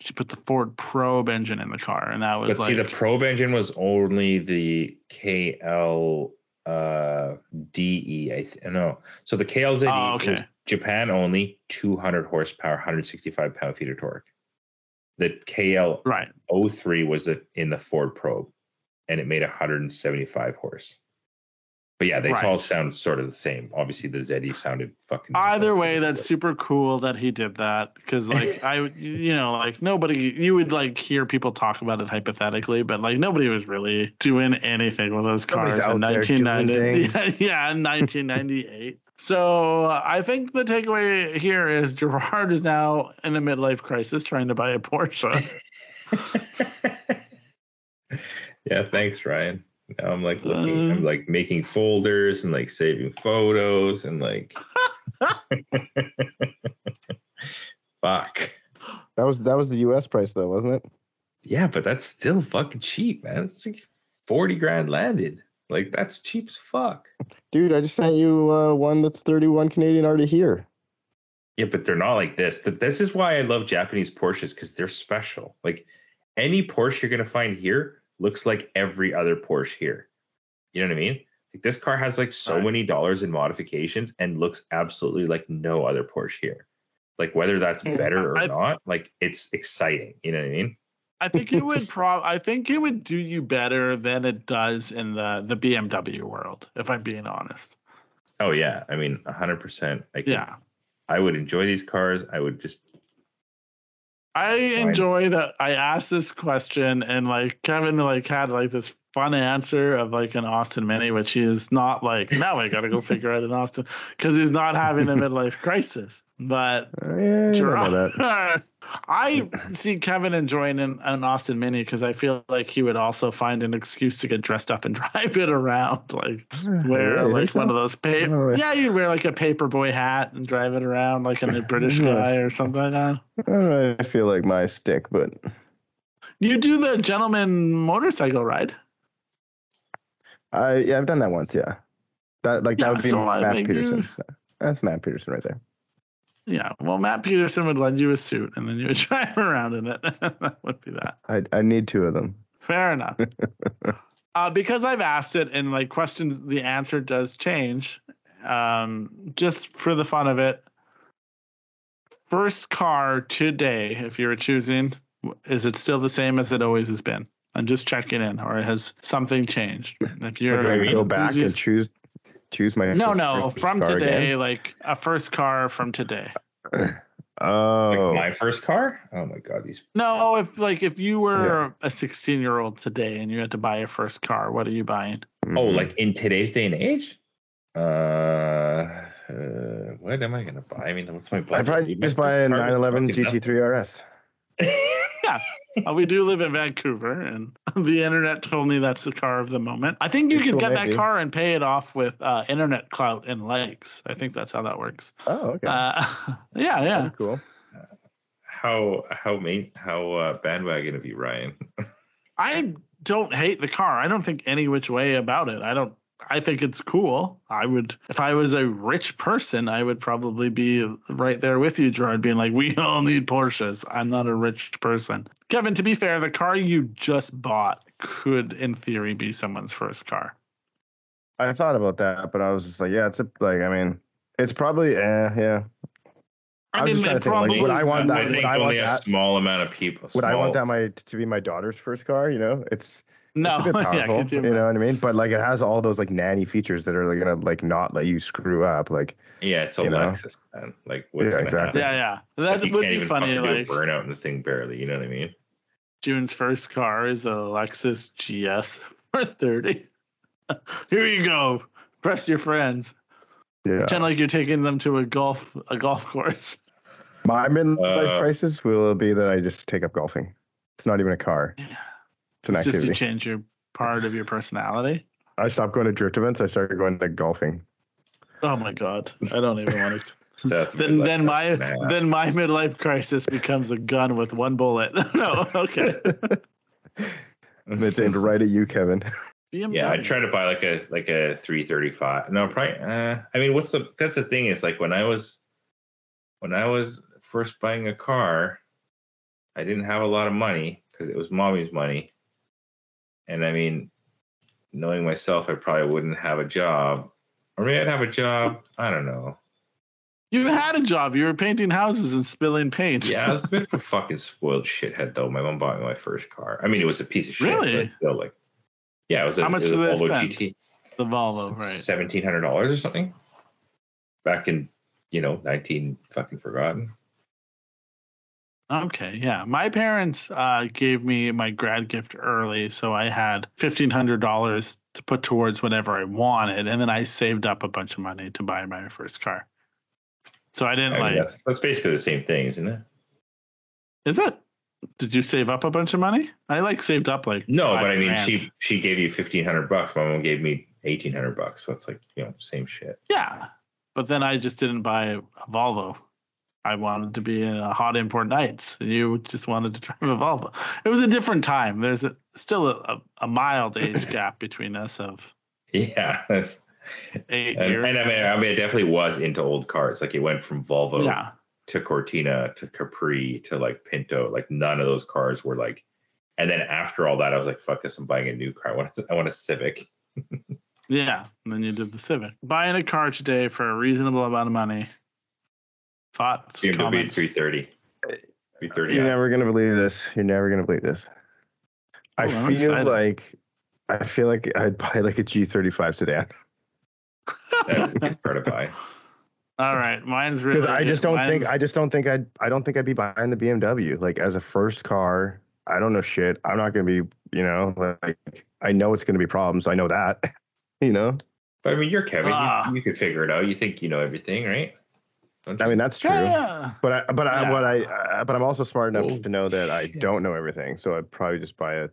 B: you should put the Ford Probe engine in the car. And that was
D: But
B: like
D: see, the probe engine was only the KL uh, DE. I th- no. So the KLZE
B: Oh,
D: was
B: okay.
D: Japan only, 200 horsepower, 165 pound feet of torque. The KL
B: right.
D: 03 was in the Ford Probe, and it made 175 horse. But yeah, they
B: Right.
D: all sound sort of the same. Obviously, the ZE sounded fucking.
B: Either way, that's super cool that he did that because, like, *laughs* I, you know, like nobody, you would like hear people talk about it hypothetically, but like nobody was really doing anything with those cars
C: Nobody's
B: in
C: out there doing
B: 1990. *laughs* Yeah, yeah, in 1998. so uh, I think the takeaway here is Gerard is now in a midlife crisis trying to buy a Porsche. *laughs*
D: yeah, thanks, Ryan. Now I'm like looking,
B: Uh.
D: I'm like making folders and like saving photos and like. *laughs* Fuck.
C: That was that was the U.S. price though, wasn't it?
D: Yeah, but that's still fucking cheap, man. It's like 40 grand landed. Like that's cheap as fuck.
C: Dude, I just sent you uh, one that's 31 Canadian already here.
D: Yeah, but they're not like this. Th- This is why I love Japanese Porsches because they're special. Like any Porsche you're gonna find here looks like every other Porsche here. You know what I mean? Like this car has like so
B: Right.
D: many dollars in modifications and looks absolutely like no other Porsche here. Like whether that's better or
B: I-
D: not, like it's exciting. You know what I mean?
B: I think it would *laughs* prob I think it would do you better than it does in the the BMW world, if I'm being honest.
D: Oh yeah. I mean, hundred percent. I could,
B: Yeah.
D: I would enjoy these cars. I would just
B: I enjoy that I asked this question and like Kevin like had like this fun answer of like an Austin Mini, which he is not like now I gotta go *laughs* figure out an Austin because he's not having a midlife crisis. But
C: Uh, *laughs* yeah.
B: Gerard, *laughs* I see Kevin enjoying an, an Austin Mini because I feel like he would also find an excuse to get dressed up and drive it around, like wear
C: Really?
B: like one
C: so?
B: of those paper. Yeah, you wear like a paperboy hat and drive it around like a British guy or something like that.
C: I don't know, I feel like my stick, but
B: You do the gentleman motorcycle ride.
C: I yeah, I've done that once. Yeah, that like that
B: Yeah,
C: would be
B: so
C: Matt Peterson. That's Matt Peterson right there.
B: Yeah. Well, Matt Peterson would lend you a suit and then you would *laughs* drive around in it. *laughs* that would be that.
C: I I need two of them.
B: Fair enough. *laughs* uh, because I've asked it and like questions, the answer does change. Um, just for the fun of it, first car today, if you were choosing, is it still the same as it always has been? I'm just checking in, or has something changed? If you're
C: Or do I go back and choose choose my
B: no, no, from today,
C: again?
B: like a first car from today.
C: Oh, *sighs*
D: like my first car. Oh my god, these
B: No, if like if you were a 16 year old today and you had to buy your first car, what are you buying?
D: Oh,
C: mhm.
D: like in today's day and age? Uh, uh what am I gonna buy? I mean, what's my budget?
C: I'd probably just buy a
D: first car was
C: 911. GT3 RS.
B: Uh, we do live in Vancouver, and *laughs* the internet told me that's the car of the moment. I think you
C: It
B: could
C: still
B: get
C: may
B: that car and pay it off with uh, internet clout and likes. I think that's how that works.
C: Oh, okay.
B: Uh, *laughs* yeah, yeah.
C: Pretty cool.
D: how how main how uh, bandwagon of you, Ryan? *laughs*
B: I don't hate the car. I don't think any which way about it. I don't. I think it's cool. I would, if I was a rich person, I would probably be right there with you, Gerard, being like, "We *laughs* all need Porsches." I'm not a rich person. Kevin, to be fair, the car you just bought could, in theory, be someone's first car.
C: I thought about that, but I was just like, yeah, it's a like. I mean, it's probably eh, yeah. I was just trying to think, like, would I want that-
D: I
C: would
D: think
C: I want
D: only a small amount of people.
C: Would I want that my to be my daughter's first car? You know, it's
B: No,
C: it's a bit powerful.
B: could
C: you,
B: you
C: know what I mean? But like, it has all those like nanny features that are like, gonna like not let you screw up. Like,
D: Yeah, it's a
C: you know?
D: Lexus, man. Like, what's
C: Yeah, exactly.
D: happen?
B: yeah, yeah. That
D: you
B: would be funny.
D: fucking do a
B: Like
D: burnout in this thing barely. You know what I mean?
B: June's first car is a Lexus GS for *laughs* thirty. *laughs* Here you go. Press your friends.
C: Yeah.
B: Pretend like you're taking them to a golf a golf course.
C: My midlife
D: Uh,
C: crisis will be that I just take up golfing. It's not even a car.
B: Yeah.
C: It's an
B: It's just
C: activity.
B: you change your part of your personality.
C: I stopped going to drift events. I started going to golfing.
B: Oh my god. I don't even want to *laughs*
D: That's
B: then
D: midlife
B: then my
D: crisis now.
B: then my midlife crisis becomes a gun with one bullet. *laughs* no, okay.
C: And *laughs* it's aimed right at you, Kevin.
B: BMW.
D: Yeah, I try to buy like a like a 335. No, probably. Uh, I mean, what's the? That's the thing is like when I was when I was first buying a car, I didn't have a lot of money because it was mommy's money, and I mean, knowing myself, I probably wouldn't have a job, or maybe I'd have a job. I don't know.
B: You had a job. You were painting houses and spilling paint.
D: Yeah, I was a bit of a fucking spoiled shithead though. My mom bought me my first car. I mean, it was a piece of shit.
B: Really?
D: Still, like, yeah, it was a,
B: How much
D: it was a Volvo
B: spend?
D: GT.
B: the Volvo, right?
D: seventeen hundred dollars or something. Back in you know nineteen fucking forgotten.
B: Okay, yeah. My parents uh, gave me my grad gift early, so I had fifteen hundred dollars to put towards whatever I wanted, and then I saved up a bunch of money to buy my first car. So I
D: I
B: didn't
D: mean,
B: like.
D: that's that's basically the same thing, isn't it?
B: Is it? Did you save up a bunch of money? I like saved up like.
D: No, but I mean,
B: grand.
D: she she gave you fifteen hundred bucks. My mom gave me eighteen hundred bucks. So it's like you know same shit.
B: Yeah, but then I just didn't buy a Volvo. I wanted to be in a hot import nights. and You just wanted to drive a Volvo. It was a different time. There's a, still a, a, mild age *laughs* gap between us of
D: Yeah,
B: eight
D: and,
B: years.
D: and I mean, I mean, it definitely was into old cars. Like it went from Volvo
B: yeah,
D: to Cortina to Capri to like Pinto. Like none of those cars were like. And then after all that, I was like, "Fuck this! I'm buying a new car. I want a, I want a Civic." *laughs*
B: yeah. And then you did the Civic. Buying a car today for a reasonable amount of money. Thoughts,
D: BMW
B: comments?
D: 330. 330.
C: You're never gonna believe this. You're never gonna believe this. I
B: Oh, I'm
C: feel
B: excited.
C: like I feel like I'd buy like a G35 sedan
D: That's a good car to buy. *laughs*
B: All right, mine's really.
C: because I just don't
B: mine's-
C: think I just don't think I'd I don't think I'd be buying the BMW like as a first car. I don't know shit. I'm not gonna be you know like I know it's gonna be problems. I know that *laughs* you know.
D: But I mean, you're Kevin.
B: Ah.
D: You, you could figure it out. You think you know everything, right? Don't
C: I mean that's true.
B: Yeah.
C: But I, but I,
B: Yeah.
C: what I, uh, but I'm also smart enough
D: Oh,
C: to know that I
D: shit.
C: don't know everything. So I'd probably just buy a,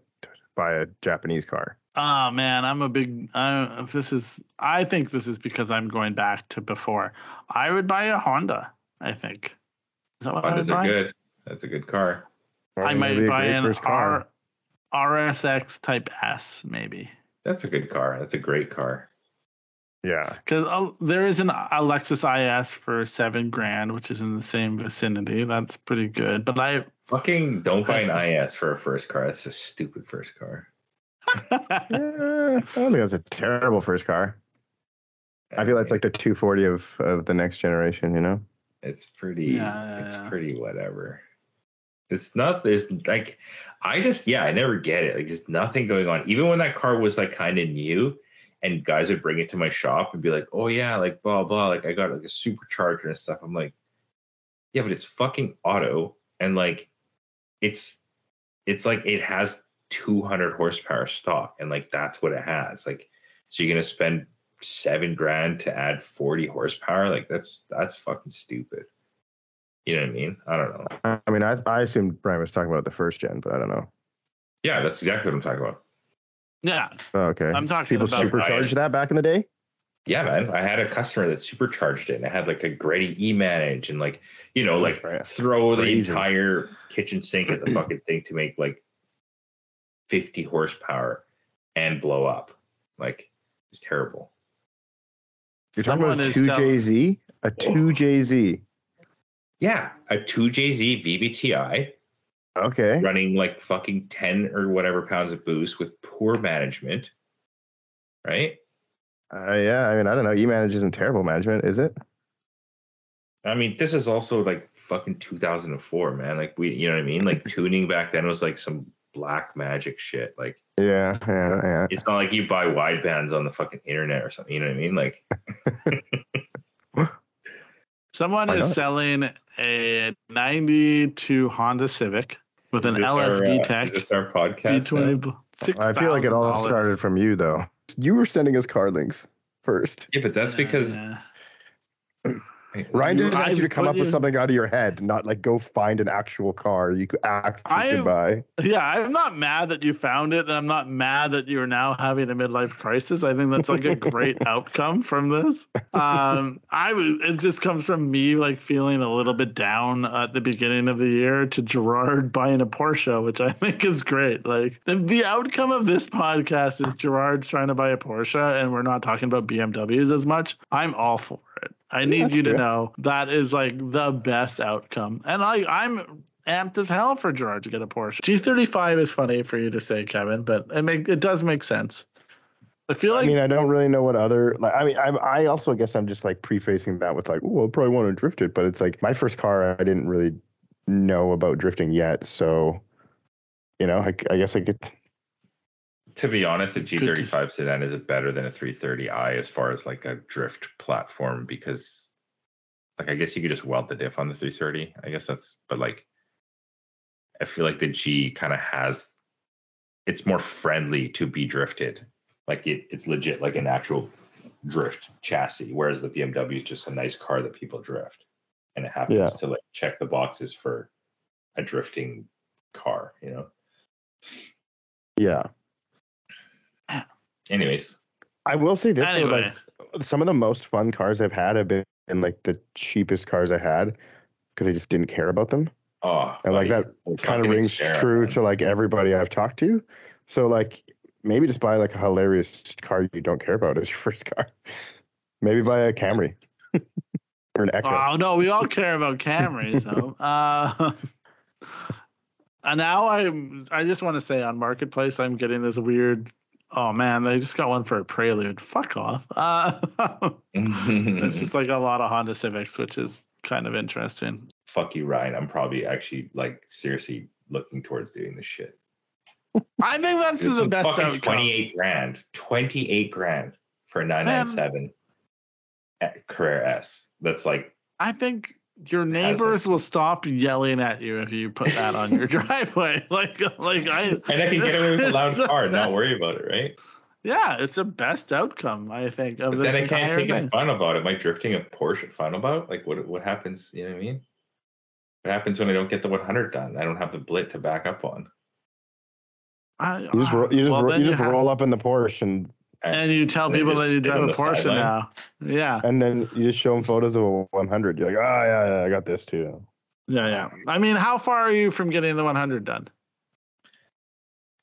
C: buy a Japanese car.
B: Oh man, I'm a big. I, this is. I think this is because I'm going back to before. I would buy a Honda. I think. Is that what I would
D: Hondas are good. That's a good car.
B: I might buy an
C: first car.
B: R, RSX Type S maybe.
D: That's a good car. That's a great car.
C: Yeah.
B: Because uh, there is an Lexus IS for seven grand, which is in the same vicinity. That's pretty good. But I,
D: Fucking don't buy an *laughs* IS for a first car. That's a stupid first car. *laughs*
C: Eh, I don't think that's a terrible first car. I feel that's like the 240 of, of the next generation, you know?
D: it's pretty.
B: Yeah, yeah,
D: it's
B: yeah.
D: pretty whatever. It's not this like I just yeah I never get it like just nothing going on even when that car was like kind of new and guys would bring it to my shop and be like oh yeah like blah blah like I got like a supercharger and stuff. I'm like yeah but it's fucking auto and like it's it's like it has 200 horsepower stock and like that's what it has. Like so you're gonna spend seven grand to add 40 horsepower? Like that's that's fucking stupid. You know what I mean? I don't know.
C: I mean, I, I assumed Brian was talking about the first gen, but I don't know.
D: Yeah, that's exactly what I'm talking about.
B: Yeah,
C: Oh, okay.
B: I'm talking
C: People
B: about.
C: supercharged that back in the day?
D: Yeah, man. I had a customer that supercharged it and it had like a GReddy E manage and like, you know, like throw the
C: Crazy.
D: entire kitchen sink at the fucking thing to make like 50 horsepower and blow up. Like, it's terrible.
C: You're talking about a 2JZ? A 2JZ.
D: Yeah, a 2JZ VVTi
C: Okay.
D: running like fucking 10 or whatever pounds of boost with poor management. Right?
C: Uh, yeah, I mean, I don't know. E-Manage isn't terrible management, is it?
D: I mean, this is also like fucking 2004, man. Like we, you know what I mean? Like *laughs* tuning back then was like some black magic shit. Like
C: Yeah, yeah, yeah.
D: it's not like you buy wide bands on the fucking internet or something. You know what I mean? Like *laughs*
B: Someone is selling a 92 Honda Civic with an
D: this
B: LS
D: our, uh,
B: VTEC
D: is this our podcast? now?
B: V20.
C: I feel like it all started from you, though. you were sending us card links first.
D: Yeah, but that's because
B: Yeah.
C: Ryan
B: You-
C: didn't ask you to come up with something out of your head, not like go find an actual car you could act buy.
B: Yeah, I'm not mad that you found it, and I'm not mad that you're now having a midlife crisis. I think that's like a great *laughs* outcome from this. Um, I was it just comes from me like feeling a little bit down at the beginning of the year to Gerard buying a Porsche, which I think is great. Like the, the outcome of this podcast is Gerard's trying to buy a Porsche, and we're not talking about BMWs as much. I'm all for it. I need you to know that is like the best outcome, and I I'm amped as hell for Gerard to get a Porsche. G35 is funny for you to say, Kevin, but it make it does make sense. I feel like.
C: I mean, I don't really know what other like. I mean, I I also guess I'm just like prefacing that with like, oh, I probably want to drift it, but it's like my first car. I didn't really know about drifting yet, so you know, I, I guess I could.
D: To be honest, a G35 sedan is better than a 330i as far as like a drift platform because, like, I guess you could just weld the diff on the 330. I guess that's, but like, I feel like the G kind of has, it's more friendly to be drifted. Like it, it's legit like an actual drift chassis, whereas the BMW is just a nice car that people drift, and it happens
C: Yeah.
D: to like check the boxes for a drifting car. You know.
C: Yeah,
D: Anyways,
C: I will say this. though, like some of the most fun cars I've had have been like the cheapest cars I had because I just didn't care about them.
D: oh,
C: And like that kind of rings
D: Xterra,
C: true
D: man.
C: to like everybody I've talked to. So like maybe just buy like a hilarious car you don't care about as your *laughs* first car. Maybe buy a Camry *laughs* or an Echo.
B: Oh no, we all care about Camrys though. *laughs* Uh, and now I'm. I just want to say on Marketplace, I'm getting this weird. Oh man, they just got one for a Prelude. Fuck off. *laughs* Uh, it's just like a lot of Honda Civics, which is kind of interesting.
D: Fuck you, Ryan. I'm probably actually like seriously looking towards doing this shit.
B: I think that's
D: It's
B: the best
D: fucking
B: outcome.
D: 28 grand. 28 grand for a 997 Carrera S. That's like,
B: I think your neighbors will stop yelling at you if you put that on your *laughs* driveway. *laughs* Like, like I.
D: and I can get away with a loud car and *laughs* not worry about it, right?
B: Yeah, it's the best outcome I think of
D: But
B: this
D: then I can't take
B: thing.
D: it fun about it. Am I drifting a Porsche fun about? Like, what what happens? You know what I mean? What happens when I don't get the 100 done? I don't have the blit to back up on.
B: I,
C: You just, ro- you just,
B: well,
C: ro- you just
B: have-
C: roll up in the Porsche and
B: and you tell
D: and
B: people that you
D: sit
B: drive a
D: the
B: Porsche
D: sideline.
B: now. Yeah,
C: and then you just show them photos of a 100. You're like, oh yeah, yeah, I got this too.
B: yeah, yeah. I mean, how far are you from getting the 100 done?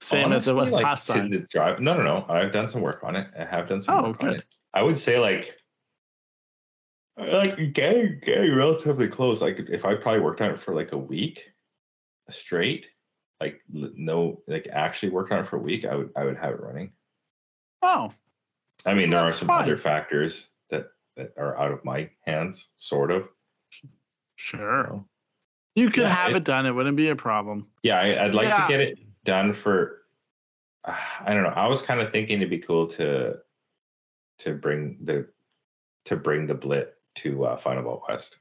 B: Same as it was
D: like,
B: last time.
D: the drive. No, no, no. I've done some work on it. I have done some
B: Oh,
D: work on
B: good.
D: it. I would say like like getting getting relatively close. Like if I probably worked on it for like a week straight, like no, like actually worked on it for a week, I would I would have it running.
B: Oh,
D: I mean, there are some
B: fine.
D: other factors that that are out of my hands, sort of.
B: sure.
D: know.
B: You could
D: Yeah,
B: have
D: it-
B: it done. It wouldn't be a problem.
D: Yeah, I, I'd like
B: Yeah.
D: to get it done for. uh, I don't know. I was kind of thinking it'd be cool to to bring the to bring the Blit to uh, Final Bout West,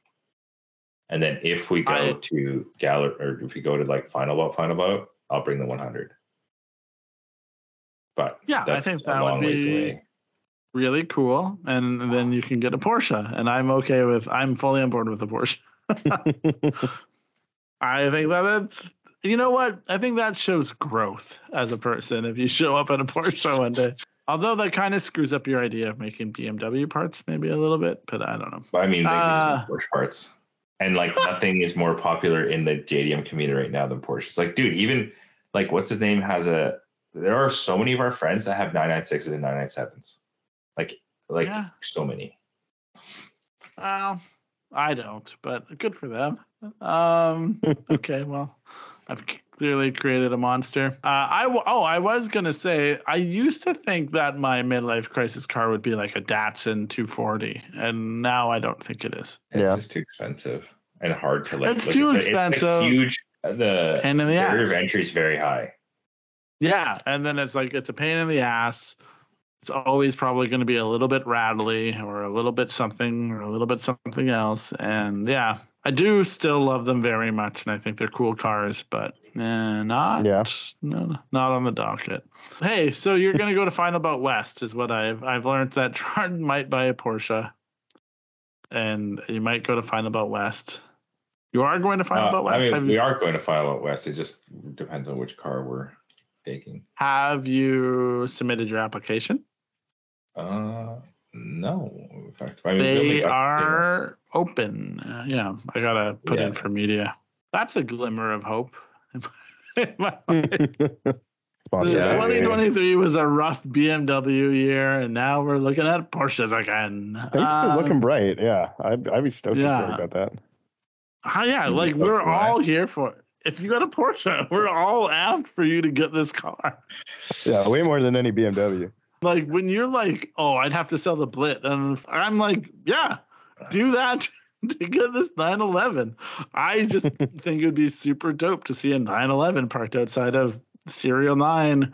D: and then if we go
B: I-
D: to Gallop or if we go to like Final Bout, Final Bout, I'll bring the 100. But
B: Yeah, I think that would be- Really cool. And then you can get a Porsche. And I'm okay with, I'm fully on board with the Porsche. *laughs* I think that it's, you know what? I think that shows growth as a person if you show up at a Porsche one day. Although that kind of screws up your idea of making BMW parts maybe a little bit, but I don't know.
D: But I mean, like
B: Uh,
D: Porsche parts, and like *laughs* nothing is more popular in the JDM community right now than Porsche. It's like, dude, even like what's his name has a. There are so many of our friends that have 996s and 997s, like like
B: Yeah.
D: so many.
B: Well, I don't, but good for them. Um, *laughs* okay, well, I've clearly created a monster. Uh, I w- oh, I was gonna say I used to think that my midlife crisis car would be like a Datsun 240, and now I don't think it is.
D: It's
C: Yeah.
D: just too expensive and hard to like.
B: It's
D: like,
B: too
D: a-
B: expensive.
D: It's a huge. The
B: Pain the
D: barrier of entry is very high.
B: Yeah, and then it's like it's a pain in the ass. It's always probably going to be a little bit rattly or a little bit something or a little bit something else. And yeah, I do still love them very much, and I think they're cool cars, but eh, not
C: Yeah.
B: no, not on the docket. Hey, so you're gonna go to Final Bout West, is what I've I've learned that *laughs* Jordan might buy a Porsche, and you might go to Final Bout West. You are going to Final
D: Uh,
B: Bout
D: I
B: West.
D: mean,
B: have,
D: we
B: you,
D: are going to Final Bout West. It just depends on which car we're taking.
B: have you submitted your application?
D: Uh, no. In fact, I mean,
B: They
D: got-
B: are open. Uh, yeah, I gotta put in for media. That's a glimmer of hope. *laughs* in my *laughs* life.
D: Yeah,
C: by-
D: yeah.
B: 2023 was a rough BMW year, and now we're looking at Porsches again.
C: Things are
B: Um,
C: looking bright. Yeah, I'd, I'd be stoked to
B: yeah.
C: hear about that.
B: ah, yeah,
D: You
B: like we're all here for. It. If you got a Porsche, *laughs* we're all amped for you to get this car.
C: Yeah, way more than any BMW.
B: Like when you're like, oh, I'd have to sell the Blit, and I'm like, yeah, do that *laughs* to get this 911. I just *laughs* think it would be super dope to see a 911 parked outside of Serial 9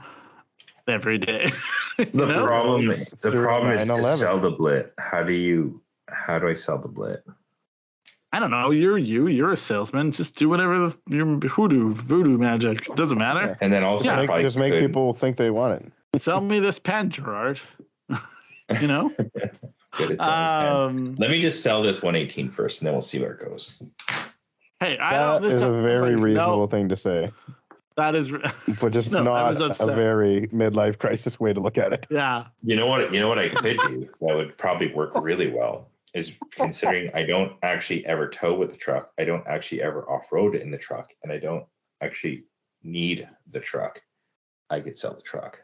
B: every day.
D: The
B: know?
D: problem, the problem is to sell the blit. How do you? How do I sell the blit?
B: I don't know. You're you. You're a salesman. Just do whatever the, your hoodoo voodoo magic. Doesn't matter.
D: And then also
B: Yeah.
C: Make, just make
D: could-
C: people think they want it.
B: Sell me this pen, Gerard. *laughs* you know.
D: Good at selling pen.
B: Um,
D: Let me just sell this 118 first, and then we'll see where it goes.
B: hey, I
C: That
B: don't. This
C: is a very
B: like,
C: reasonable
B: No,
C: thing to say,
B: that is. re- *laughs*
C: but just
B: No,
C: not a very midlife crisis way to look at it.
B: yeah.
D: You know what? You know what I could do *laughs* that would probably work really well is *laughs* considering I don't actually ever tow with the truck. I don't actually ever off road in the truck, and I don't actually need the truck. I could sell the truck.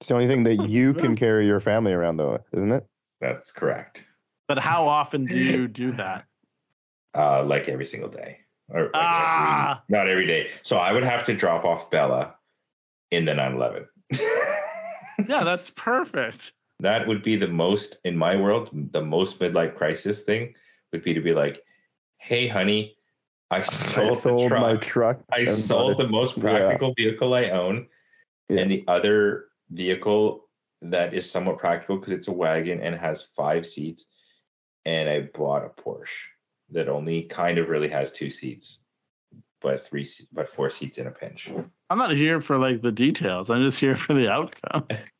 C: It's the only thing that you can carry your family around, though, isn't it?
D: That's correct.
B: But how often do you do that?
D: Uh, like every single day, or like
B: Ah.
D: every, not every day. So I would have to drop off Bella in the 911. *laughs*
B: Yeah, that's perfect.
D: That would be the most in my world the most midlife crisis thing would be to be like hey honey i sold,
C: I sold
D: truck.
C: my truck.
D: i sold
C: bought
D: the most practical vehicle i own
C: Yeah.
D: and the other vehicle that is somewhat practical because it's a wagon and has five seats and i bought a porsche that only kind of really has two seats but three but four seats in a pinch
B: I'm not here for like the details. I'm just here for the outcome. *laughs*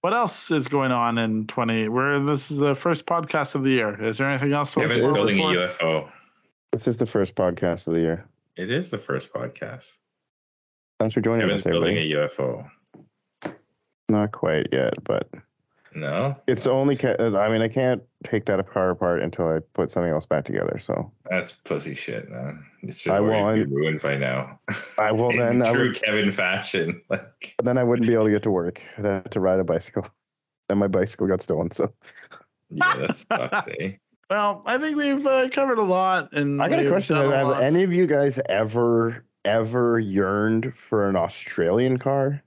B: What else is going on in 20? Where this is the first podcast of the year. Is there anything else? to look
D: kevin's building
B: for?
D: a ufo
C: This is the first podcast of the year.
D: it is the first podcast
C: Thanks for joining
D: kevin's
C: us,
D: building
C: everybody.
D: a ufo
C: Not quite yet, but
D: no
C: it's only. Ca- I mean, I can't take that car apart until I put something else back together. So
D: That's pussy shit, man. It should
C: I
D: already be
C: won't.
D: ruined by now.
C: I will *laughs*
D: In
C: then. I
D: true
C: would,
D: Kevin fashion. *laughs* Like,
C: then I wouldn't be able to get to work. I had to ride a bicycle. *laughs* And my bicycle got stolen. So
D: yeah, that sucks, eh?
B: Well, I think we've uh, covered a lot. And
C: I got a
B: we've
C: question.
B: a
C: Have
B: lot.
C: any of you guys ever ever yearned for an Australian car?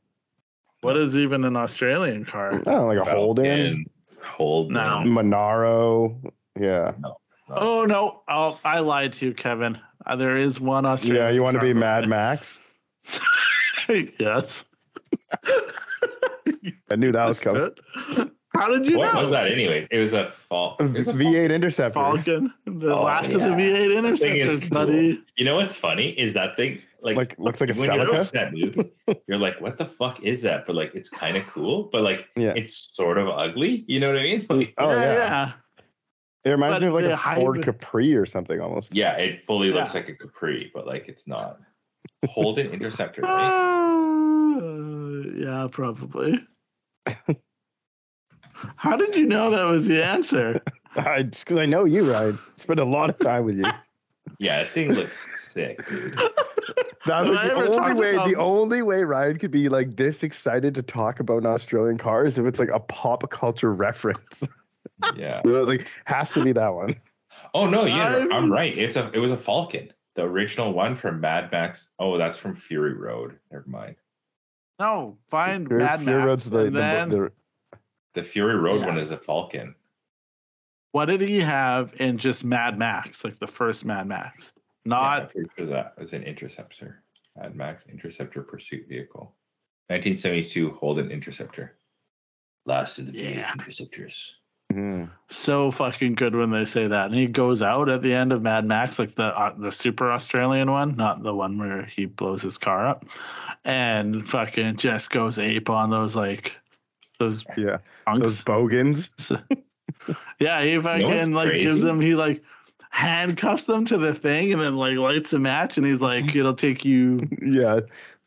B: What is even an Australian car?
C: Oh, like a Holden,
D: Falcon, Holden.
B: No.
C: Monaro. Yeah.
B: Oh no! Oh, I lied to you, Kevin. Uh, there is one Australian.
C: Yeah, you want to be. Mad *laughs* Max?
B: yes. *laughs*
C: I knew that was coming.
B: How did you know?
D: What
B: know?
D: was that anyway? It was a fall. It was a fall-
C: V8 Interceptor.
B: Falcon, the
D: Oh,
B: last of the. V8 interceptors,
D: cool.
B: buddy.
D: You know what's funny is that thing like,
C: Like looks like a
D: when you watch
C: Celica.
D: that movie, you're like, what the fuck is that? But like, it's kind of cool. But like,
C: Yeah.
D: it's sort of ugly. You know what I mean? *laughs* Like,
C: Oh
B: yeah,
C: yeah.
B: yeah.
C: It reminds
B: But
C: me of like
B: the
C: a Ford
B: hybrid-
C: Capri or something almost.
D: yeah, it fully looks like a Capri, but like, it's not. Holden Interceptor, right? *laughs*
B: Uh, yeah, probably. *laughs* How did you know that was the answer?
C: I just because I know you, Ryan. Spent a lot of time with you.
D: Yeah, that thing looks sick, dude.
C: That's
B: Have
C: like the only way.
B: about-
C: The only way Ryan could be like this excited to talk about an Australian car is if it's like a pop culture reference. *laughs*
D: Yeah.
C: it was like has to be that one.
D: Oh no, yeah,
B: I'm-
D: I'm right. It's a it was a Falcon, the original one from Mad Max. Oh, that's from Fury Road. Never mind.
B: No, find
C: Fury-
B: Mad
C: Fury
B: Max.
C: Road's the,
B: and
C: the-
B: then
C: the-
D: The Fury Road
B: Yeah.
D: one is a Falcon.
B: what did he have in just Mad Max, like the first Mad Max?
D: Yeah,
B: Not
D: pretty sure that was an Interceptor. Mad Max Interceptor pursuit vehicle. 1972 Holden Interceptor. Last of the
B: Yeah.
D: Interceptors.
C: Mhm.
B: So fucking good when they say that. And he goes out at the end of Mad Max, like the uh, the super Australian one, not the one where he blows his car up, and fucking just goes ape on those like those
C: Yeah.
B: punks.
C: Those bogans. *laughs*
B: yeah, he fucking
D: what's
B: like gives
D: crazy?
B: them he like handcuffs them to the thing and then like lights a match and he's like it'll take you *laughs*
C: Yeah.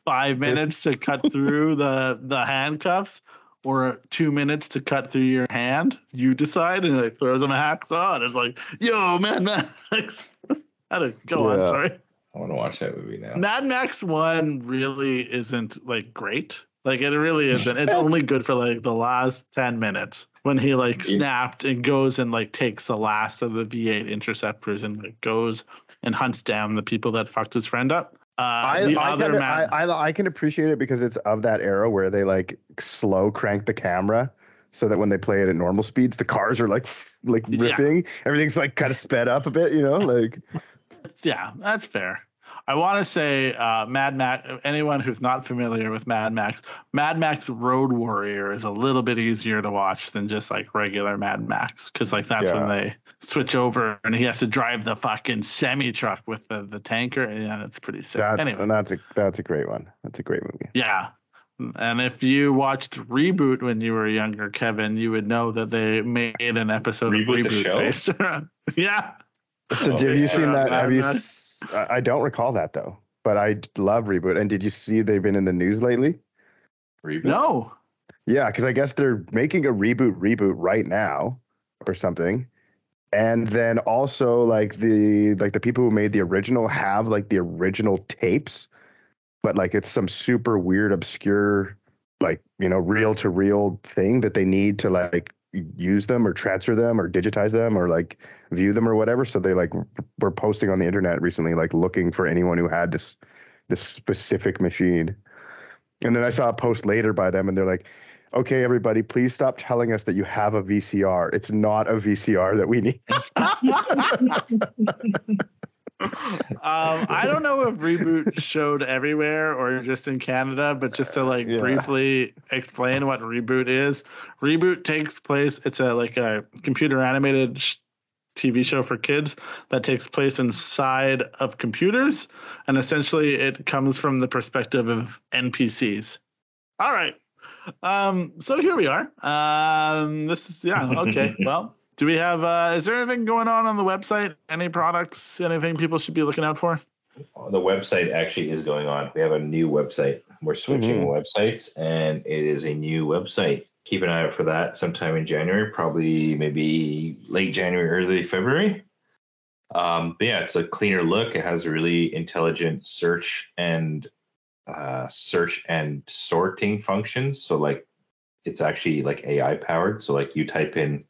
B: five minutes to cut through the the handcuffs or two minutes to cut through your hand. You decide and like throws them a hacksaw and it's like, yo, man, Max. *laughs* How to go on, sorry.
D: I want to watch that movie now.
B: Mad Max one really isn't like great. Like it really isn't. It's only good for like the last ten minutes when he like
D: Yeah.
B: snapped and goes and like takes the last of the V8 interceptors and like goes and hunts down the people that fucked his friend up. Uh,
C: I,
B: the
C: I,
B: other
C: can,
B: Mad,
C: I, I I can appreciate it because it's of that era where they like slow crank the camera so that when they play it at normal speeds, the cars are like like
B: Yeah.
C: ripping. Everything's like kind of sped up a bit, you know, like *laughs*
B: yeah, that's fair. I want to say uh, Mad Max. Anyone who's not familiar with Mad Max, Mad Max Road Warrior is a little bit easier to watch than just like regular Mad Max because like that's when they switch over and he has to drive the fucking semi truck with the, the tanker. Yeah, that's pretty sick.
C: that's
B: anyway,
C: and that's a that's a great one. That's a great movie.
B: yeah. And if you watched Reboot when you were younger, Kevin, you would know that they made an episode
D: Reboot
B: of
D: the
B: Reboot
D: show?
B: based *laughs* around. yeah.
C: So
D: Oh,
C: have you seen that? Have you?
B: Max.
C: s- I I don't recall that though, but I love reboot. And did you see they've been in the news lately?
D: Reboot?
B: No.
C: Yeah, because I guess they're making a reboot reboot right now or something. And then also like the like the people who made the original have like the original tapes, but like it's some super weird, obscure, like, you know, reel to reel thing that they need to like use them or transfer them or digitize them or like view them or whatever. So they like were posting on the internet recently, like looking for anyone who had this this specific machine. And then I saw a post later by them, and they're like, "Okay, everybody, please stop telling us that you have a VCR. It's not a VCR that we need." *laughs* *laughs*
B: um, I don't know if reboot *laughs* showed everywhere or just in Canada, but just to like
C: Yeah.
B: briefly explain what reboot is. Reboot takes place. It's a like a computer animated sh- TV show for kids that takes place inside of computers, and essentially it comes from the perspective of NPCs. All right. Um, so here we are. Um, this is yeah okay. *laughs* well, do we have? Uh, is there anything going on on the website? Any products? Anything people should be looking out for?
D: The website actually is going on. We have a new website. We're switching websites, and it is a new website. Keep an eye out for that sometime in January, probably maybe late January, early February. Um, but yeah, it's a cleaner look. It has a really intelligent search and uh, search and sorting functions. So like, it's actually like AI powered. So like, you type in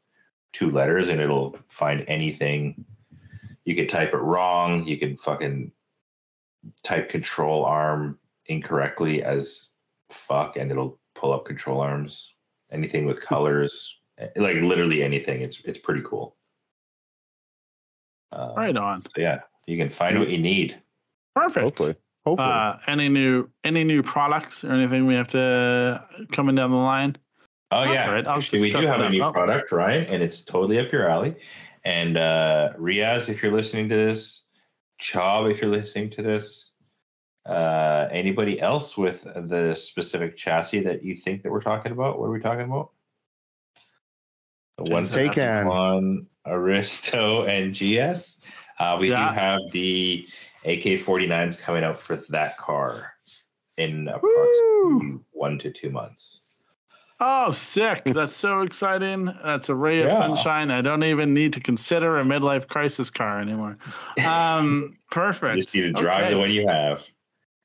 D: two letters and it'll find anything. You could type it wrong. You can fucking type control arm incorrectly as fuck and it'll pull up control arms anything with colors eh, like literally anything it's it's pretty cool uh,
B: Right on.
D: so yeah you can find what you need
B: Perfect.
C: Hopefully, hopefully.
B: Uh, any new any new products or anything we have to coming down the line?
D: Oh
B: That's
D: yeah
B: right.
D: Actually we do have a new
B: out.
D: product right? and it's totally up your alley and uh riaz if you're listening to this Chob, if you're listening to this uh anybody else with the specific chassis that you think that we're talking about what are we talking about the one
B: Jason
C: Taycan.
D: on Aristo and GS. Uh, we
B: Yeah.
D: do have the AK-49s coming out for that car in approximately one to two months.
B: Oh, sick! *laughs* That's so exciting. That's a ray of
D: Yeah.
B: sunshine. I don't even need to consider a midlife crisis car anymore. Um, *laughs*
D: You
B: perfect.
D: just need to drive
B: Okay.
D: the one you have.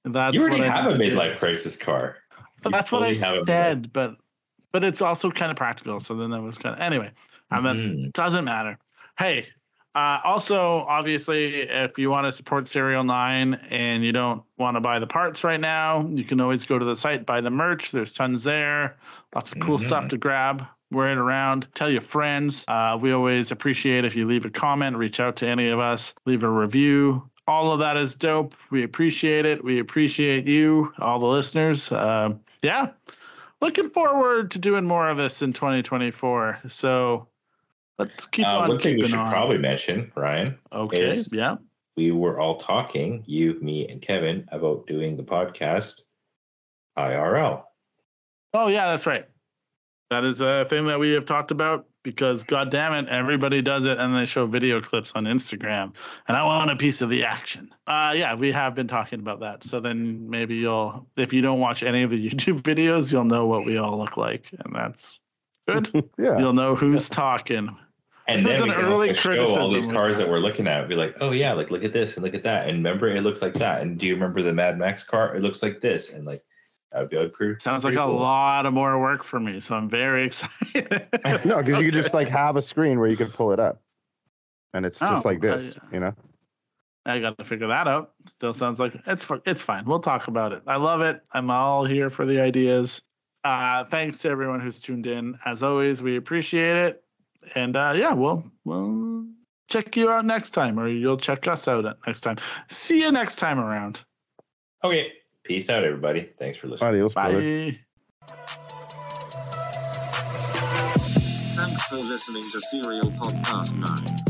B: That's
D: you already
B: what I
D: have a
B: need to do.
D: midlife crisis car. You
B: that's what I
D: fully have a midlife-
B: said. But but it's also kind of practical. So then that was kind of anyway. I mean,
D: Mhm.
B: doesn't matter. Hey, uh, also, obviously, if you want to support Serial 9 and you don't want to buy the parts right now, you can always go to the site, buy the merch. There's tons there. Lots of cool
D: Mhm.
B: stuff to grab. Wear it around. Tell your friends. Uh, we always appreciate if you leave a comment, reach out to any of us, leave a review. All of that is dope. We appreciate it. We appreciate you, all the listeners. Uh, yeah. Looking forward to doing more of this in 2024. So, Let's keep
D: Uh,
B: on
D: one thing we should
B: on.
D: probably mention, Ryan,
B: okay.
D: is-
B: Yeah.
D: we were all talking, you, me, and Kevin, about doing the podcast IRL.
B: Oh yeah, that's right. That is a thing that we have talked about because god damn it, everybody does it and they show video clips on Instagram. And I want a piece of the action. Uh yeah, we have been talking about that. So then maybe you'll if you don't watch any of the *laughs* YouTube videos, you'll know what we all look like. And that's good. *laughs*
C: yeah.
B: You'll know who's talking.
D: And then we
B: an
D: can
B: early
D: also show all these cars that we're looking at. Be like, oh yeah, like look at this and look at that. And remember, it looks like that. And do you remember the Mad Max car? It looks like this. And like that would be like pretty.
B: Sounds like
D: pretty
B: a lot of more work for me. So I'm very *laughs* excited.
C: No, because you could just like *laughs* have a screen where you could pull it up, and it's just
B: Oh,
C: like this,
B: I-
C: you know.
B: I got to figure that out. Still sounds like it's it's fine. We'll talk about it. I love it. I'm all here for the ideas. Uh, thanks to everyone who's tuned in. As always, we appreciate it. And uh, yeah, we'll we'll check you out next time, or you'll check us out next time. See you next time around.
D: Okay. Peace out, everybody. Thanks for listening.
C: Adios, brother.
B: Bye.
A: Thanks for listening to Serial Podcast 9.